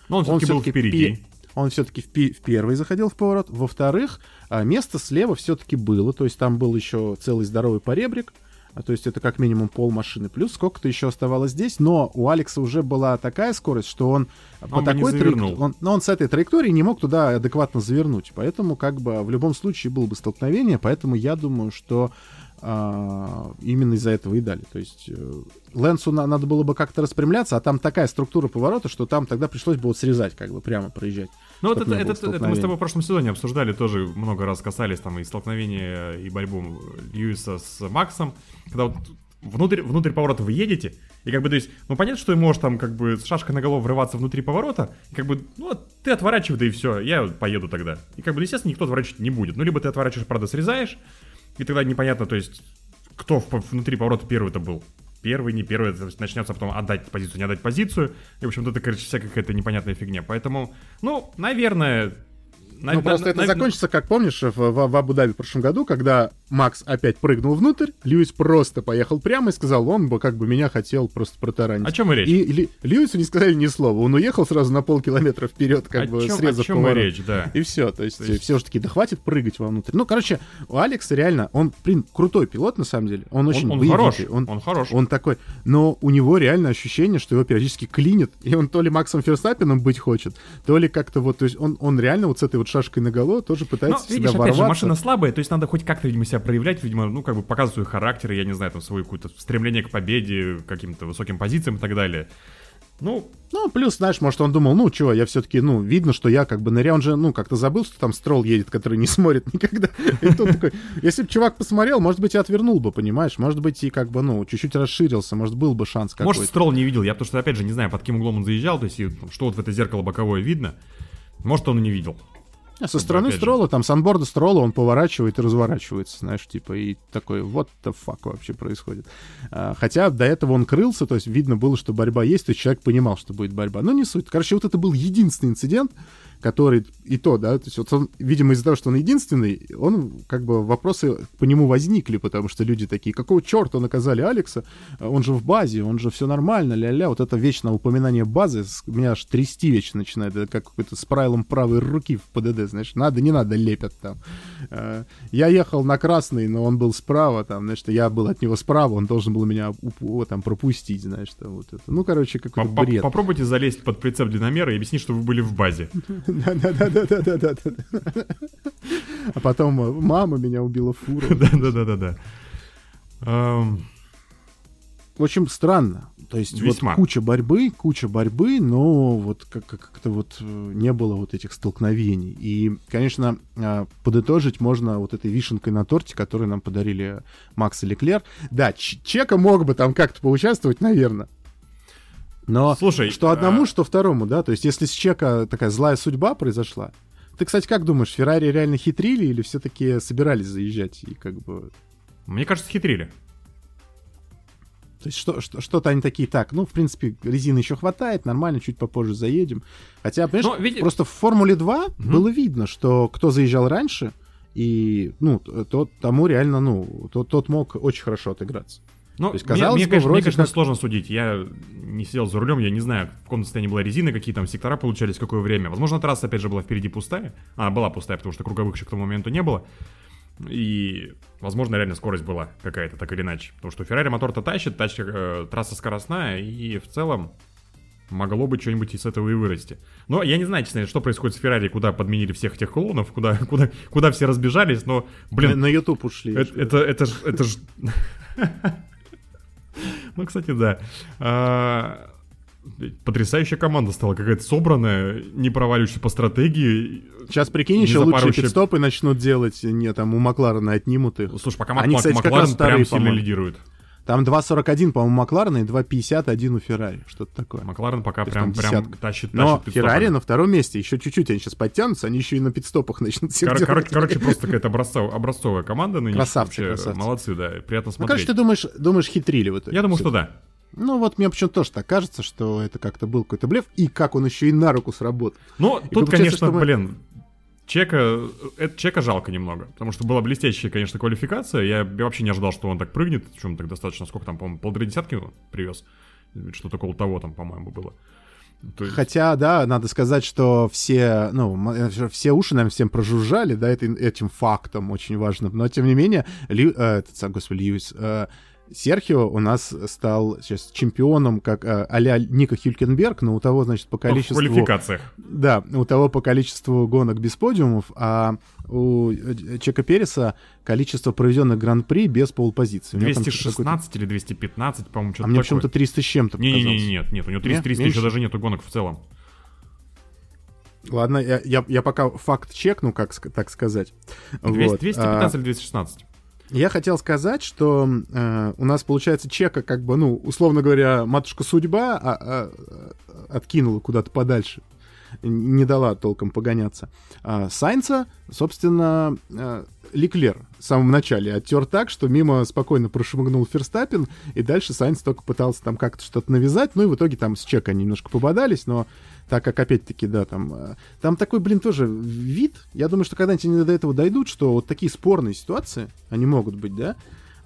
Но он все-таки был всё-таки впереди. Он все-таки в, пи- в первый заходил в поворот. Во-вторых, а, место слева все-таки было. То есть там был еще целый здоровый поребрик. А, то есть это как минимум пол машины. Плюс сколько-то еще оставалось здесь. Но у Алекса уже была такая скорость, что он по Он не такой траектории... Он, но он с этой траектории не мог туда адекватно завернуть. Поэтому как бы в любом случае было бы столкновение. Поэтому я думаю, что именно из-за этого и дали. То есть э, Лэнсу на- надо было бы как-то распрямляться, а там такая структура поворота, что там тогда пришлось бы вот срезать, как бы прямо проезжать. Ну, вот это, это, это мы с тобой в прошлом сезоне обсуждали, тоже много раз касались там и столкновения, и борьбу Льюиса с Максом, когда вот внутрь, внутрь поворота вы едете, и как бы, то есть, ну, понятно, что ты можешь там как бы с шашкой на голову врываться внутри поворота, и как бы, ну, ты отворачивай, да и все, я поеду тогда. И как бы, естественно, никто отворачивать не будет. Ну, либо ты отворачиваешь, правда, срезаешь, и тогда непонятно, то есть, кто внутри поворота первый-то был. Первый, не первый, то есть начнется потом отдать позицию, не отдать позицию. И, в общем-то, это, короче, вся какая-то непонятная фигня. Поэтому, ну, наверное... на- Ну, на- просто это на- закончится, как помнишь, в, в- в Абу-Даби в прошлом году, когда Макс опять прыгнул внутрь, Льюис просто поехал прямо и сказал, он бы как бы меня хотел просто протаранить. О чем и речь? И Ли- Льюису не сказали ни слова, он уехал сразу на полкилометра вперед, как о бы чем, срезав о чем поворот. речь, да. И все, то есть, То есть- все же таки, да хватит прыгать вовнутрь. Ну, короче, у Алекса реально, он, блин, крутой пилот, на самом деле. Он очень он боевитый, хорош, он хорош. Он такой, но у него реально ощущение, что его периодически клинит, и он то ли Максом Ферстаппином быть хочет, то ли как-то вот, то есть он, он реально вот с этой вот шашкой наголо тоже Ну, пытается видишь, всегда опять же, ворваться. машина слабая, то есть надо хоть как-то, видимо, себя проявлять, видимо, ну, как бы показывать свой характер, я не знаю, там, свое какое-то стремление к победе, к каким-то высоким позициям и так далее. Ну, Ну, плюс, знаешь, может, он думал, ну, чего, я все-таки, ну, видно, что я как бы ныряю, он же, ну, как-то забыл, что там строл едет, который не смотрит никогда. И тут такой, если бы чувак посмотрел, может быть, и отвернул бы, понимаешь? Может быть, и как бы, ну, чуть-чуть расширился, может, был бы шанс какой-то. может, Строл не видел, я потому что, опять же, не знаю, под каким углом он заезжал, то есть, и, там, что вот в это зеркало боковое видно. Может, он и не видел. Со стороны строла, там, с анборда строла он поворачивает и разворачивается, знаешь, типа, и такой, вот the fuck вообще происходит. А, хотя до этого он крылся, то есть видно было, что борьба есть, то есть человек понимал, что будет борьба. Но не суть. Короче, вот это был единственный инцидент, который и то, да, то есть вот он, видимо, из-за того, что он единственный, он, как бы, вопросы по нему возникли, потому что люди такие, какого черта наказали Алекса, он же в базе, он же все нормально, ля-ля, вот это вечное упоминание базы, меня аж трясти вечно начинает, это как какой-то с правилом правой руки в ПДД, знаешь, надо, не надо, лепят там. Э, Я ехал на красный, но он был справа, там, значит, я был от него справа, он должен был меня там пропустить, знаешь, там вот это. Ну, короче, какой-то бред. Попробуйте залезть под прицеп длинномера и объяснить, что вы были в базе. Да-да-да-да-да-да. А потом э, мама меня убила фуру. Да-да-да-да-да. Эм, В общем, странно. То есть Весьма. вот куча борьбы, куча борьбы, но вот как- как- как-то вот э, не было вот этих столкновений. И, конечно, э, подытожить можно вот этой вишенкой на торте, которую нам подарили Макс и Леклер. Да, Чека мог бы там как-то поучаствовать, наверное. Но Слушай, что одному, а- что второму, да? То есть если с Чека такая злая судьба произошла, ты, кстати, как думаешь, Феррари реально хитрили или все-таки собирались заезжать и как бы... Мне кажется, хитрили. То есть что, что, что-то они такие, так, ну, в принципе, резины еще хватает, нормально, чуть попозже заедем. Хотя, понимаешь, Но, види- просто в Формуле 2 было видно, что кто заезжал раньше, и, ну, тот, тому реально, ну, тот, тот мог очень хорошо отыграться. Ну, То есть, мне- казалось мне, бы, конечно, мне, вроде конечно, как- сложно судить. Я не сидел за рулем, я не знаю, в каком состоянии была резина, какие там сектора получались, какое время. Возможно, трасса, опять же, была впереди пустая. Она была пустая, потому что круговых еще к тому моменту не было. И, возможно, реально скорость была какая-то, так или иначе. Потому что Феррари мотор-то тащит, тачка, э, трасса скоростная, и в целом могло бы что-нибудь из этого и вырасти. Но я не знаю, честно, что происходит с Феррари, куда подменили всех этих клонов, куда, куда, куда все разбежались, но, блин, на, на YouTube ушли. это, это, это ж, это ж... Ну, кстати, да. А, Потрясающая команда стала какая-то собранная, не проваливающая по стратегии. Сейчас, прикинь, не еще лучшие пидстопы начнут делать, не, там, у Макларена отнимут их. Слушай, пока Они, Мак- кстати, Макларен прям сильно лидирует. Там 2.41, по-моему, у Макларена и 2.51 у Феррари, что-то такое. Макларен пока есть прям, прям десятка. тащит, Но тащит Феррари на втором месте, еще чуть-чуть они сейчас подтянутся, они еще и на пидстопах начнут Кор- делать. короче, короче, просто какая-то образцов- образцовая команда нынешняя. Красавцы, Вообще, красавцы. Молодцы, да, приятно Ну, короче, смотреть. ты думаешь, думаешь, хитрили в итоге? Я думаю, что да. Ну, вот мне почему-то тоже так кажется, что это как-то был какой-то блеф, и как он еще и на руку сработал. Ну, тут, конечно, мы- блин, Чека, это Чека жалко немного, потому что была блестящая, конечно, квалификация. Я вообще не ожидал, что он так прыгнет, причем так достаточно, сколько там, по-моему, полторы десятки он привез. Что-то около того там, по-моему, было. То есть- Хотя, да, надо сказать, что все, ну, э, все уши, наверное, всем прожужжали, да, этим, этим фактом очень важным. Но, тем не менее, Лью- э, этот, господи, Льюис, э, Серхио у нас стал сейчас чемпионом, как э, а-ля Ника Хюлькенберг, но у того, значит, по в количеству... квалификациях. Да, у того по количеству гонок без подиумов, а у э, Чека Переса количество проведенных гран-при без полпозиции. У него там что-то какое-то- 216 или 215, по-моему, А что-то мне такое. почему-то 300 с чем-то Не-не-не, показалось. нет, нет, у него 300, 300 Меньше? еще даже нету гонок в целом. Ладно, я, я, я пока факт чекну, как так сказать. 200, Вот, 215 а, или 216. Я хотел сказать, что э, у нас получается чека, как бы, ну, условно говоря, матушка судьба а- а- а- откинула куда-то подальше, не дала толком погоняться. А Сайнца, собственно, э, Леклер в самом начале оттер так, что мимо спокойно прошмыгнул Ферстаппин, и дальше Сайнц только пытался там как-то что-то навязать, ну и в итоге там с чека они немножко пободались, но так как, опять-таки, да, там, э, там такой, блин, тоже вид. Я думаю, что когда-нибудь они до этого дойдут, что вот такие спорные ситуации, они могут быть, да,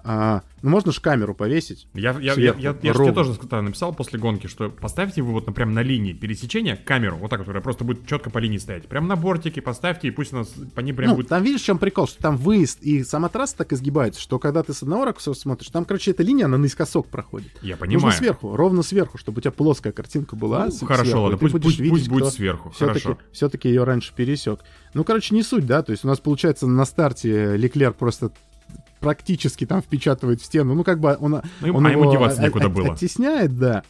а, ну, можно же камеру повесить. Я, я, я, Сверху, я, я ж тебе ровно. тоже тогда написал после гонки, что поставьте вы вот на, прям на линии пересечения камеру, вот так, которая просто будет четко по линии стоять. Прям на бортике поставьте, и пусть у нас по ней прям ну, будет... там видишь, в чем прикол, что там выезд и сама трасса так изгибается, что когда ты с одного ракурса смотришь, там, короче, эта линия, она наискосок проходит. Я Нужно понимаю. сверху, ровно сверху, чтобы у тебя плоская картинка была. Ну, с- хорошо, сверху, ладно, пусть, пусть, видеть, пусть будет сверху. Все-таки, все-таки ее раньше пересек. Ну, короче, не суть, да. То есть у нас получается на старте Леклер просто практически там впечатывает в стену. Ну, как бы он, Ну, он а ему его деваться от- некуда от- было. оттесняет, да.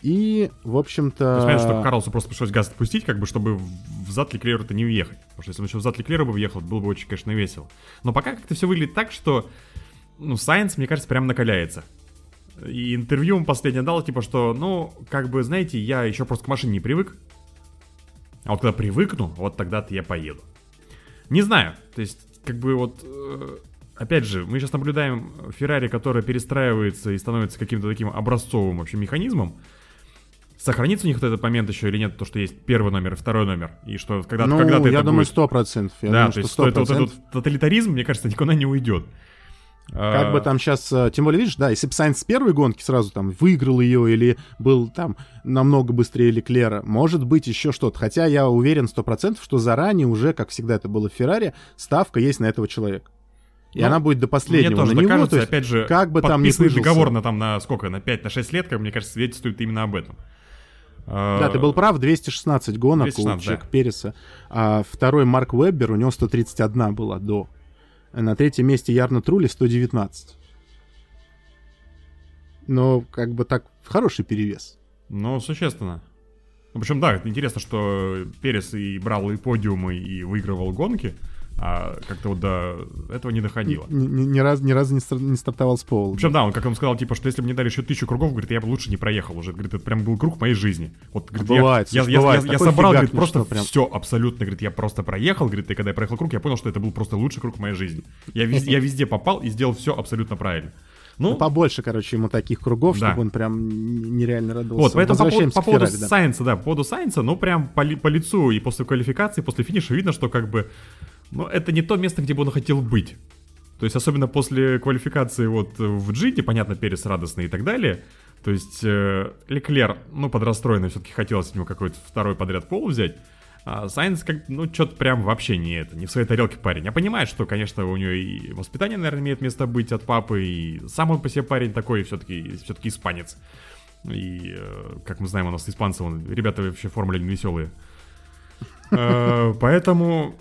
И, в общем-то... То есть, понятно, что Карлсу просто пришлось газ отпустить, как бы, чтобы в зад Леклеру-то не въехать. Потому что если он еще в зад Леклера бы въехал, было бы очень, конечно, весело. Но пока как-то все выглядит так, что, ну, Сайенс, мне кажется, прям накаляется. И интервью он последнее дал, типа, что, ну, как бы, знаете, я еще просто к машине не привык. А вот когда привыкну, вот тогда-то я поеду. Не знаю, то есть, как бы вот... э, Опять же, мы сейчас наблюдаем Феррари, которая перестраивается и становится каким-то таким образцовым вообще механизмом. Сохранится у них вот этот момент еще или нет, то, что есть первый номер и второй номер, и что когда, ну, когда-то я это думаю, сто процентов. Да, думаю, то есть что это вот 100%. этот тоталитаризм, мне кажется, никуда не уйдет. Как бы там сейчас, тем более, видишь, да, если бы Сайнс с первой гонки сразу там выиграл ее или был там намного быстрее Леклера, может быть еще что-то. Хотя я уверен сто процентов, что заранее уже, как всегда это было в Феррари, ставка есть на этого человека. И Ну, она будет до последнего Мне тоже на него. кажется, то есть опять же, как бы там ни договор на там на сколько, на 5, на 6 лет, как мне кажется, свидетельствует именно об этом. Да, ты был прав, 216 гонок 216, у Чека да. Переса. А второй Марк Веббер, у него 131 была до. На третьем месте Ярна Трули 119. Но как бы так хороший перевес. Ну, существенно. Ну, причем, да, интересно, что Перес и брал и подиумы, и выигрывал гонки. А как-то вот до этого не доходило. Ни, ни- ни разу, ни разу не, стар- не стартовал с пола. Причем, да, он как он сказал, типа, что если бы мне дали еще тысячу кругов, говорит, я бы лучше не проехал уже. Говорит, это прям был круг моей жизни. Вот, говорит, Бывает, я, слушай, я, бывает. я- я собрал, говорит, просто мечтал прям. все абсолютно, говорит, я просто проехал, говорит, и когда я проехал круг, я понял, что это был просто лучший круг моей жизни. Я, вез- я везде попал и сделал все абсолютно правильно. Ну, Ну, побольше, короче, ему таких кругов, Да. чтобы он прям нереально радовался. Вот, поэтому по, поводу- по поводу Феррари, да. Сайенса, да, по поводу Сайенса, ну, прям по, по лицу и после квалификации, после финиша видно, что как бы, ну, это не то место, где бы он хотел быть. То есть, особенно после квалификации вот в Джиде, понятно, Перес радостный и так далее. То есть, э, Леклер, ну, подрастроенный, все-таки хотелось от него какой-то второй подряд пол взять. А Сайенс, как, ну, что-то прям вообще не это, не в своей тарелке парень. Я понимаю, что, конечно, у него и воспитание, наверное, имеет место быть от папы, и сам он по себе парень такой, все-таки все-таки испанец. И, э, как мы знаем, у нас испанцы, вон, ребята вообще Формуле 1 веселые. Э, Поэтому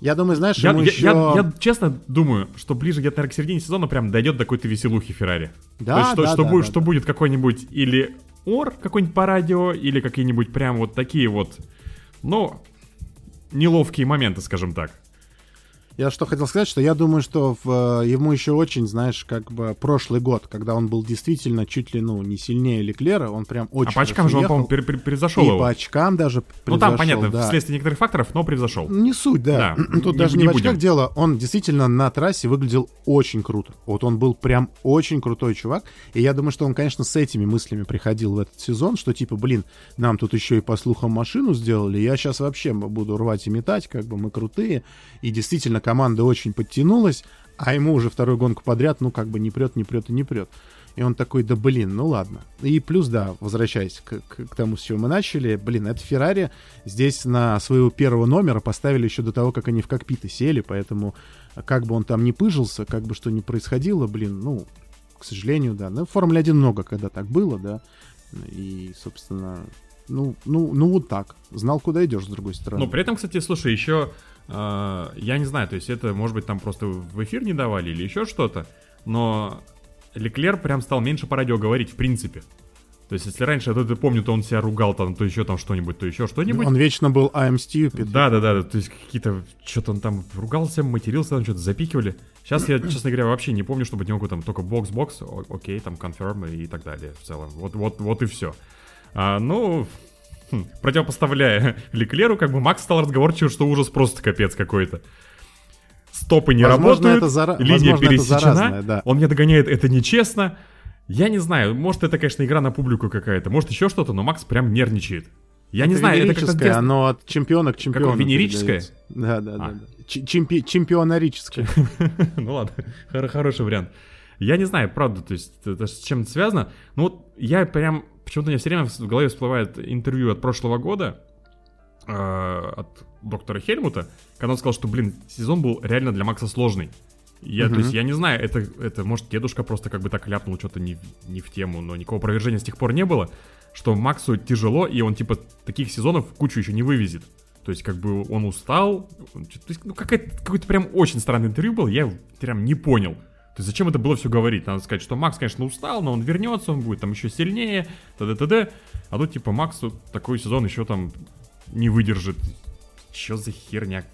Я думаю, знаешь, я, ему я- еще... я- я честно думаю, что ближе где-то наверное, к середине сезона прям дойдет до какой-то веселухи Феррари. Да, То есть, что, да, что да, будет, да, что да. будет какой-нибудь или ор какой-нибудь по радио, или какие-нибудь прям вот такие вот, ну, неловкие моменты, скажем так. Я что хотел сказать, что я думаю, что в, э, ему еще очень, знаешь, как бы прошлый год, когда он был действительно чуть ли, ну, не сильнее Леклера, он прям очень а по очкам же он, по-моему, ехал. пере- пере- превзошел И его. по очкам даже ну, там, превзошел, понятно, да. вследствие некоторых факторов, но превзошел. Не суть, да. Да, Тут не- даже не, не в очках будем. дело. Он действительно на трассе выглядел очень круто. Вот он был прям очень крутой чувак. И я думаю, что он, конечно, с этими мыслями приходил в этот сезон, что типа, блин, нам тут еще и по слухам машину сделали, я сейчас вообще буду рвать и метать, как бы мы крутые. И действительно, команда очень подтянулась, а ему уже вторую гонку подряд, ну, как бы не прет, не прет и не прет. И он такой, да блин, ну ладно. И плюс, да, возвращаясь к, к- к тому, с чего мы начали, блин, это Феррари здесь на своего первого номера поставили еще до того, как они в кокпиты сели, поэтому как бы он там не пыжился, как бы что ни происходило, блин, ну, к сожалению, да. Ну, в Формуле 1 много когда так было, да. И, собственно, ну, ну, ну вот так. Знал, куда идешь, с другой стороны. Ну, при этом, кстати, слушай, еще, э, я не знаю, то есть это, может быть, там просто в эфир не давали или еще что-то, но Леклер прям стал меньше по радио говорить, в принципе. То есть, если раньше, я помню, то он себя ругал там, то еще там что-нибудь, то еще что-нибудь. Он вечно был I'm stupid. Да, да, да, то есть какие-то, что-то он там ругался, матерился, там что-то запикивали. Сейчас я, честно говоря, вообще не помню, чтобы от него там только бокс-бокс, окей, там confirm и так далее в целом. Вот, вот, вот и все. А, ну, хм, противопоставляя Леклеру, как бы Макс стал разговорчивым, что ужас просто капец какой-то. Стопы не Возможно, работают, это зара- линия возможно, это пересечена, заразное, да. он меня догоняет, это нечестно. Я не знаю, может это, конечно, игра на публику какая-то, может еще что-то, но Макс прям нервничает. Я не знаю, это венерическое, интересно. оно от чемпиона к чемпиону. венерическое? передается. Да, да, да. А. да. Чемпи- чемпионарическое. Ну ладно, хор- хороший вариант. Я не знаю, правда, то есть это с чем это связано. Ну вот я прям, почему-то у меня все время в голове всплывает интервью от прошлого года э, от доктора Хельмута, когда он сказал, что, блин, сезон был реально для Макса сложный. Я, То Мгм. есть я не знаю, это, это может дедушка просто как бы так ляпнул что-то не, не в тему, но никакого опровержения с тех пор не было, что Максу тяжело, и он типа таких сезонов кучу еще не вывезет. То есть, как бы он устал. То есть, ну, какое-то прям очень странное интервью было, я прям не понял. То есть, зачем это было все говорить? Надо сказать, что Макс, конечно, устал, но он вернется, он будет там еще сильнее, т.д. т.д. А тут, типа, Макс такой сезон еще там не выдержит. Че за херня?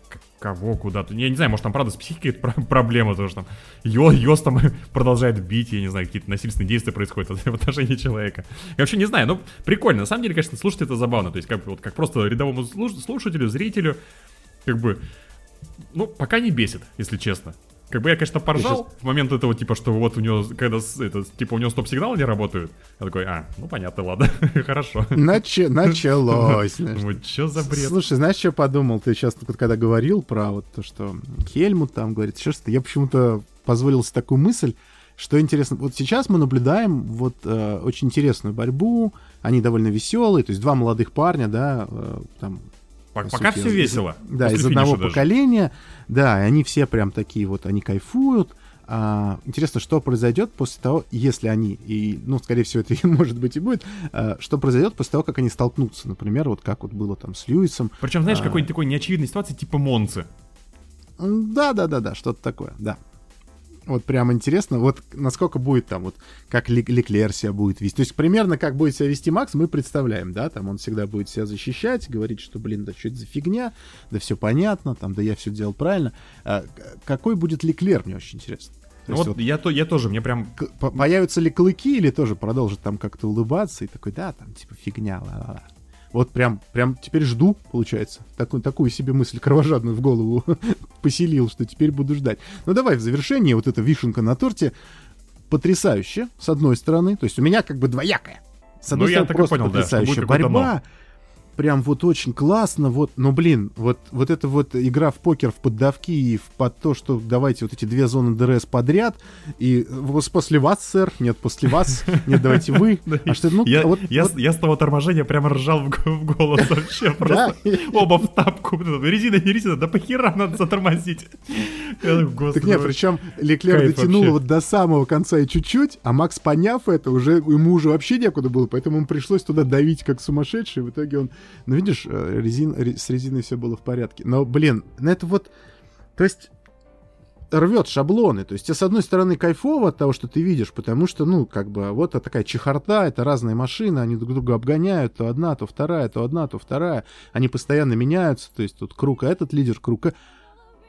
Кого, куда-то? Я не знаю, может, там, правда, с психикой проблема, потому что там Йо, Йос там продолжает бить, я не знаю, какие-то насильственные действия происходят в отношении человека. Я вообще не знаю, ну, прикольно. На самом деле, конечно, слушать это забавно. То есть, как, вот, как просто рядовому слуш- слушателю, зрителю, как бы, ну, пока не бесит, если честно. Как бы я, конечно, поржал в момент этого, типа, что вот у него, когда, это, типа, у него стоп-сигналы не работают. Я такой, а, ну, понятно, ладно, хорошо. Нач- Началось. Вот что за бред? Слушай, знаешь, что я подумал? Ты сейчас, когда говорил про вот то, что Хельмут там говорит, еще что-то, я почему-то позволил себе такую мысль, что интересно, вот сейчас мы наблюдаем вот э, очень интересную борьбу, они довольно веселые, то есть два молодых парня, да, э, там По- по Пока сути, все из- весело. Да, После из одного даже. поколения. Да, и они все прям такие вот, они кайфуют. А, интересно, что произойдет после того, если они, и, ну, скорее всего, это, может быть, и будет, а, что произойдет после того, как они столкнутся, например, вот как вот было там с Льюисом. Причем, знаешь, А. какой-нибудь такой неочевидной ситуации, типа Монцы. Да, да, да, да, что-то такое, да. Вот прям интересно, вот насколько будет там, вот как Леклер себя будет вести. То есть примерно как будет себя вести Макс, мы представляем, да, там он всегда будет себя защищать, говорить, что, блин, да что это за фигня, да все понятно, там, да я все делал правильно. А, какой будет Леклер, мне очень интересно. Ну вот, вот я, то, я тоже, мне прям... Появятся ли клыки или тоже продолжит там как-то улыбаться и такой, да, там типа фигня, ла-ла-ла. Вот прям, прям теперь жду, получается. Такую, такую себе мысль кровожадную в голову поселил, что теперь буду ждать. Ну давай в завершении вот эта вишенка на торте потрясающе, с одной стороны. То есть у меня как бы двоякая. С одной ну, стороны, просто понял, потрясающая да, борьба прям вот очень классно, вот, но, блин, вот, вот эта вот игра в покер в поддавки и в под то, что давайте вот эти две зоны ДРС подряд, и после вас, сэр, нет, после вас, нет, давайте вы. А что, ну, я, вот, я, вот... я с того торможения прямо ржал в, в голос вообще, просто. Оба в тапку, резина, не резина, да похера надо затормозить. Так нет, причем Леклер дотянул вот до самого конца и чуть-чуть, а Макс, поняв это, уже ему уже вообще некуда было, поэтому ему пришлось туда давить как сумасшедший, в итоге он ну, видишь, э, резин, с резиной все было в порядке. Но, блин, ну это вот... То есть рвет шаблоны. То есть тебе, с одной стороны, кайфово от того, что ты видишь, потому что, ну, как бы, вот такая чехарта, это разные машины, они друг друга обгоняют, то одна, то вторая, то одна, то вторая. Они постоянно меняются, то есть тут круг, а этот лидер, круг. А...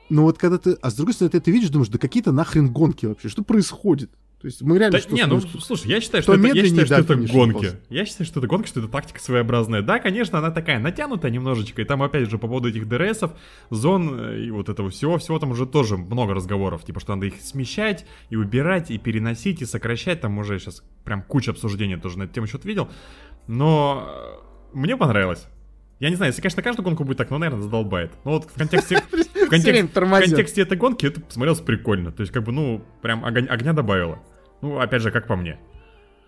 Но вот когда ты... А с другой стороны, ты это видишь, думаешь, да какие-то нахрен гонки вообще, что происходит? То есть мы реально... Да, что, не, ну, что, слушай, я считаю, что, это, я считаю, что это гонки. Просто. Я считаю, что это гонки, что это тактика своеобразная. Да, конечно, она такая натянутая немножечко, и там, опять же, по поводу этих ДРСов, зон э, и вот этого всего, всего там уже тоже много разговоров, типа, что надо их смещать и убирать, и переносить, и сокращать, там уже сейчас прям куча обсуждений тоже на эту тему что-то видел, но э, мне понравилось. Я не знаю, если, конечно, каждую гонку будет так, ну, наверное, задолбает. Но вот в контексте, в контексте, в контексте этой гонки это смотрелось прикольно. То есть, как бы, ну, прям огня добавило. Ну, опять же, как по мне.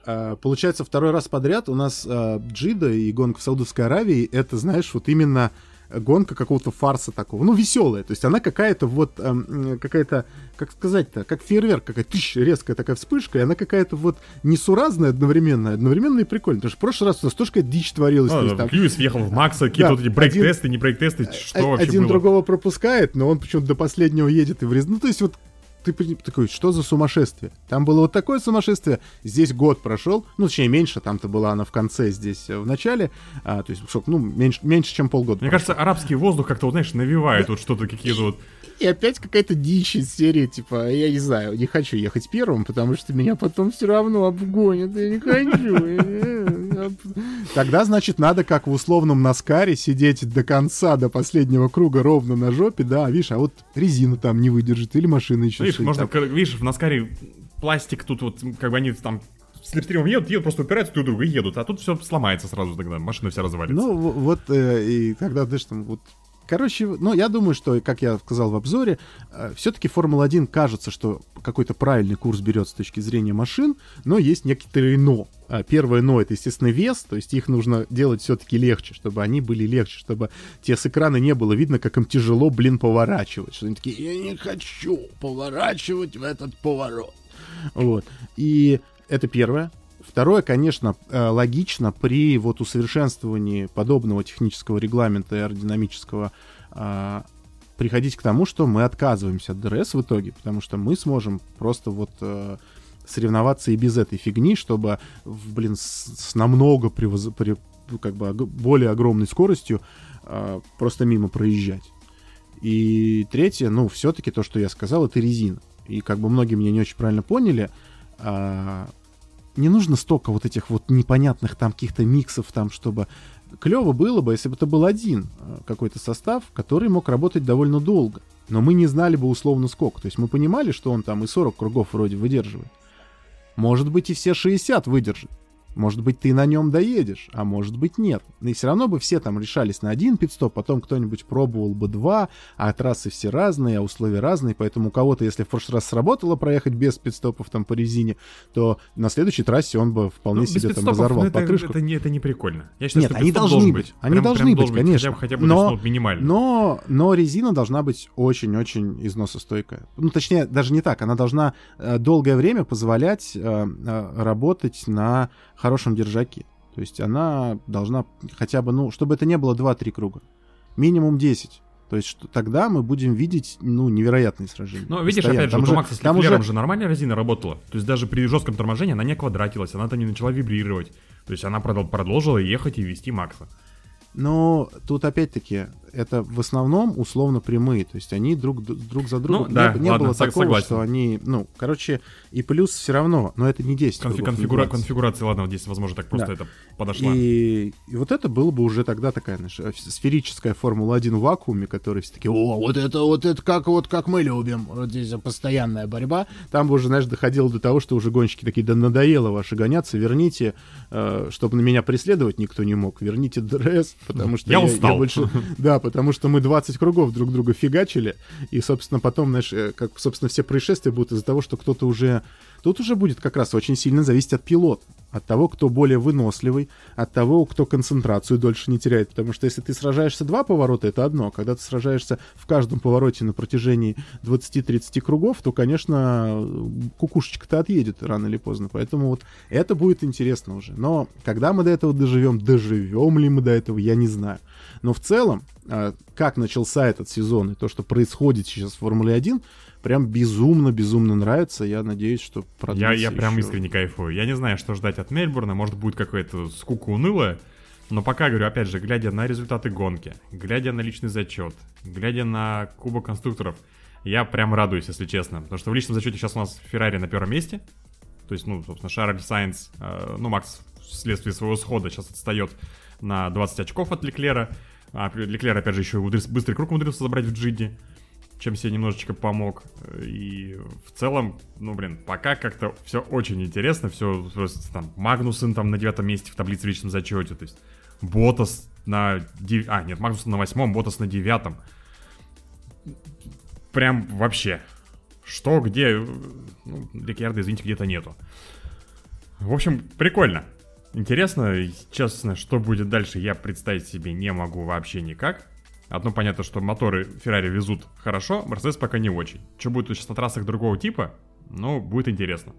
А, получается, второй раз подряд у нас а, Джида и гонка в Саудовской Аравии, это, знаешь, вот именно гонка какого-то фарса такого. Ну, веселая. То есть она какая-то вот, эм, какая-то, как сказать-то, как фейерверк, какая-то тыщ, резкая такая вспышка, и она какая-то вот несуразная одновременно, одновременно и прикольная. Потому что в прошлый раз у нас тоже какая-то дичь творилась. Ну, есть, там... Льюис въехал в Макса, какие-то да, вот эти брейк-тесты, не брейк-тесты, что вообще Один было? другого пропускает, но он почему-то до последнего едет и врез. Ну, то есть вот ты такой, что за сумасшествие? Там было вот такое сумасшествие, здесь год прошел, ну, точнее, меньше, там-то была она в конце, здесь э, в начале, а, то есть, сколько, ну, меньше, меньше, чем полгода. Мне прошло. кажется, арабский воздух как-то, вот, знаешь, навевает вот что-то, какие-то вот... И опять какая-то дичь из серии, типа, я не знаю, не хочу ехать первым, потому что меня потом все равно обгонят, я не хочу. Тогда, значит, надо, как в условном Наскаре, сидеть до конца, до последнего круга ровно на жопе, да, видишь, а вот резина там не выдержит, или машина еще Видишь, можно, там... видишь, в Наскаре пластик тут вот, как бы они там слепстримом едут, едут, просто упираются друг друга и едут, а тут все сломается сразу тогда, машина вся развалится. Ну, вот, э, и тогда, знаешь, там вот Короче, ну, я думаю, что, как я сказал в обзоре, э, все-таки Формула-1 кажется, что какой-то правильный курс берет с точки зрения машин, но есть некоторые «но». А первое «но» — это, естественно, вес, то есть их нужно делать все-таки легче, чтобы они были легче, чтобы те с экрана не было видно, как им тяжело, блин, поворачивать. Что они такие «я не хочу поворачивать в этот поворот». Вот. И это первое. Второе, конечно, э, логично при вот усовершенствовании подобного технического регламента и аэродинамического а, приходить к тому, что мы отказываемся от ДРС в итоге, потому что мы сможем просто вот э, соревноваться и без этой фигни, чтобы, блин, с, намного превоз... при, как бы более огромной скоростью э, просто мимо проезжать. И третье, ну, все-таки то, что я сказал, это резина. И как бы многие меня не очень правильно поняли, э, не нужно столько вот этих вот непонятных там каких-то миксов там, чтобы... Клево было бы, если бы это был один э, какой-то состав, который мог работать довольно долго. Но мы не знали бы условно сколько. То есть мы понимали, что он там и 40 кругов вроде выдерживает. Может быть и все 60 выдержит. Может быть, ты на нем доедешь, а может быть, нет. И все равно бы все там решались на один пидстоп, потом кто-нибудь пробовал бы два, а трассы все разные, а условия разные, поэтому у кого-то, если в прошлый раз сработало проехать без пидстопов там по резине, то на следующей трассе он бы вполне ну, себе там разорвал ну, это, покрышку. Это, не, это не прикольно. Я считаю, нет, что они должны быть. быть. Они прям, должны прям быть, конечно. Быть, хотя бы, но, минимально. Но, но резина должна быть очень-очень износостойкая. Ну, точнее, даже не так. Она должна э, долгое время позволять э, э, работать на хорошем держаке. То есть она должна хотя бы, ну, чтобы это не было 2-3 круга. Минимум 10. То есть что тогда мы будем видеть, ну, невероятные сражения. Но видишь, Постоянно. опять же, Там у Макса с там уже- же нормально резина работала. То есть даже при жестком торможении она не квадратилась, она-то не начала вибрировать. То есть она продол- продолжила ехать и вести Макса. Но тут опять-таки это в основном условно прямые, то есть они друг, друг за другом. Ну, да, не, не ладно, было такого, согласен. что они, ну, короче, и плюс все равно, но это не 10 Конфи- кругов конфигура- конфигурация, ладно, вот здесь, возможно, так просто Да. это подошла. И, и вот это было бы уже тогда такая знаешь, э, сферическая Формула-1 в вакууме, которые все такие, о, вот это, вот это как, вот как мы любим, вот здесь постоянная борьба. Там бы уже, знаешь, доходило до того, что уже гонщики такие, да надоело ваши гоняться, верните, э, чтобы на меня преследовать никто не мог, верните ДРС, потому что Я устал. больше... Да, потому что мы 20 кругов друг друга фигачили, и, собственно, потом, знаешь, э, как, собственно, все происшествия будут из-за того, что кто-то уже... Тут уже будет как раз очень сильно зависеть от пилота, от того, кто более выносливый, от того, кто концентрацию дольше не теряет. Потому что если ты сражаешься два поворота, это одно. Когда ты сражаешься в каждом повороте на протяжении 20-30 кругов, то, конечно, кукушечка-то отъедет рано или поздно. Поэтому вот это будет интересно уже. Но когда мы до этого доживем, доживем ли мы до этого, я не знаю. Но в целом, а, как начался этот сезон и то, что происходит сейчас в Формуле 1, прям безумно-безумно нравится. Я надеюсь, что Я, продлится я прям еще. искренне кайфую. Я не знаю, что ждать от Мельбурна. Может, будет какая-то скука унылая. Но пока, говорю, опять же, глядя на результаты гонки, глядя на личный зачет, глядя на Кубок конструкторов, я прям радуюсь, если честно. Потому что в личном зачете сейчас у нас Феррари на первом месте. То есть, ну, собственно, Шарль Сайнс, э, ну, Макс вследствие своего схода сейчас отстает на 20 очков от Леклера. А Леклер, опять же, еще и быстрый круг умудрился забрать в Джиди чем себе немножечко помог. И в целом, ну, блин, пока как-то все очень интересно, все просто там Магнусен там на девятом месте в таблице в личном зачете, то есть Ботас на... дев- А, нет, Магнусен на восьмом, Ботас на девятом. Прям вообще. Что, где? Ну, Рикьярда, извините, где-то нету. В общем, прикольно. Интересно, честно, что будет дальше, я представить себе не могу вообще никак. Одно понятно, что моторы Феррари везут хорошо, Мерседес пока не очень. Что будет сейчас на трассах другого типа, ну, будет интересно.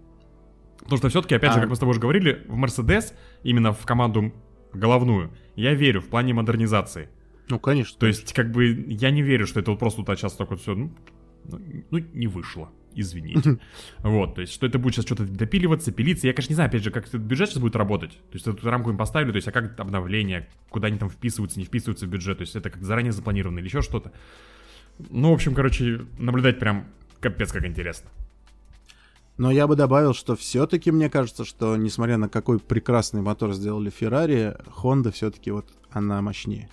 Потому что все-таки, опять же, А- как мы с тобой уже говорили, в Мерседес, именно в команду головную, я верю в плане модернизации. Ну, конечно. То есть, как бы, я не верю, что это вот просто вот сейчас так вот все, ну, ну, ну, не вышло. Извините. Вот, то есть, что это будет сейчас что-то допиливаться, пилиться. Я, конечно, не знаю, опять же, как этот бюджет сейчас будет работать. То есть, эту рамку им поставили, то есть, а как обновление, куда они там вписываются, не вписываются в бюджет. То есть, это как заранее запланировано или еще что-то. Ну, в общем, короче, наблюдать прям капец как интересно. Но я бы добавил, что все-таки мне кажется, что несмотря на какой прекрасный мотор сделали Феррари, Honda все-таки вот она мощнее.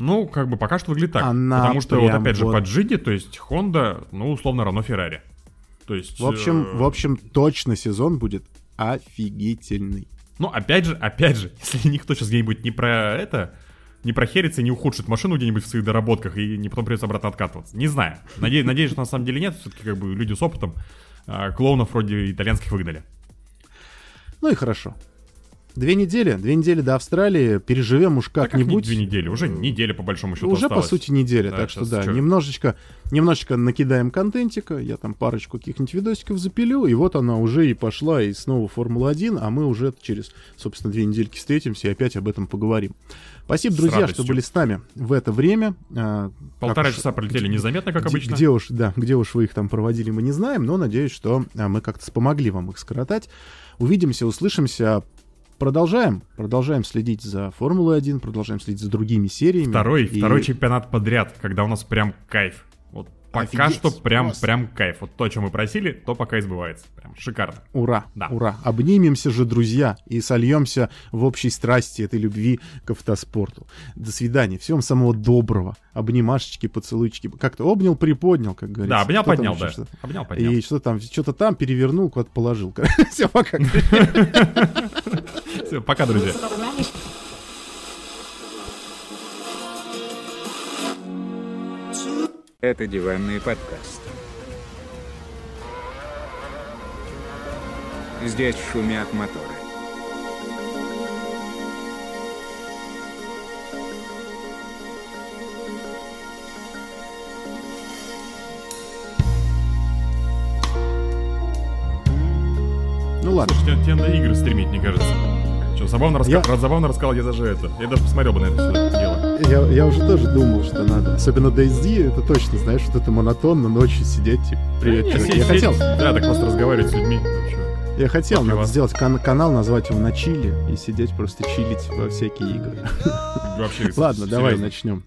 Ну, как бы пока что выглядит так. Она потому что вот опять же вот- по Джиди, то есть Honda, ну, условно, равно Феррари. То есть... В общем, э, в общем, точно сезон будет офигительный. Ну, опять же, опять же, если никто сейчас где-нибудь не про это, не прохерится и не ухудшит машину где-нибудь в своих доработках и не потом придется обратно откатываться. Не знаю. Надеюсь, надеюсь, что на самом деле нет. Все-таки как бы люди с опытом а, клоунов вроде итальянских выгнали. Ну и хорошо. Две недели, две недели до Австралии, переживем уж Да как как-нибудь. не две недели, уже неделя по большому счету Уже, осталось. по сути, неделя, Да, так что да, чё? немножечко, немножечко накидаем контентика, я там парочку каких-нибудь видосиков запилю, и вот она уже и пошла, и снова Формула-1, а мы уже через, собственно, две недельки встретимся и опять об этом поговорим. Спасибо, друзья, что были с нами в это время. А, Полтора как уж- часа пролетели незаметно, как где- обычно. Где уж, да, где уж вы их там проводили, мы не знаем, но надеюсь, что а, мы как-то помогли вам их скоротать. Увидимся, услышимся. Продолжаем, продолжаем следить за Формулой-1, продолжаем следить за другими сериями. Второй, И- второй чемпионат подряд, когда у нас прям кайф. Вот пока Офигеть, что прям, просто. прям кайф. Вот то, чем мы просили, то пока и сбывается. Прям шикарно. Ура, Да. ура. Обнимемся же, друзья, и сольемся в общей страсти этой любви к автоспорту. До свидания. Всем самого доброго. Обнимашечки, поцелуйчики. Как-то обнял, приподнял, как говорится. Да, обнял, поднял, да. что-то? Обнял, поднял. И что там, что-то там перевернул, куда-то положил. Все, пока. Всё, пока, друзья. Это диванный подкаст. Здесь шумят моторы. Ну ладно. Слушай, тебе, тебе надо игры стримить, мне кажется. Что, забавно, раска... Я- забавно рассказал, я даже это. Я даже посмотрел бы на это всё дело. Я, я уже тоже думал, что надо. Особенно DayZ, это точно, знаешь, вот это монотонно ночью сидеть, типа, привет, Не, чувак. сидеть- Я хотел, Да, так просто разговаривать с людьми. ну, я хотел, надо вас. сделать кан- канал, назвать его на чили и сидеть просто чилить во всякие игры. Вообще, Ладно, давай начнем.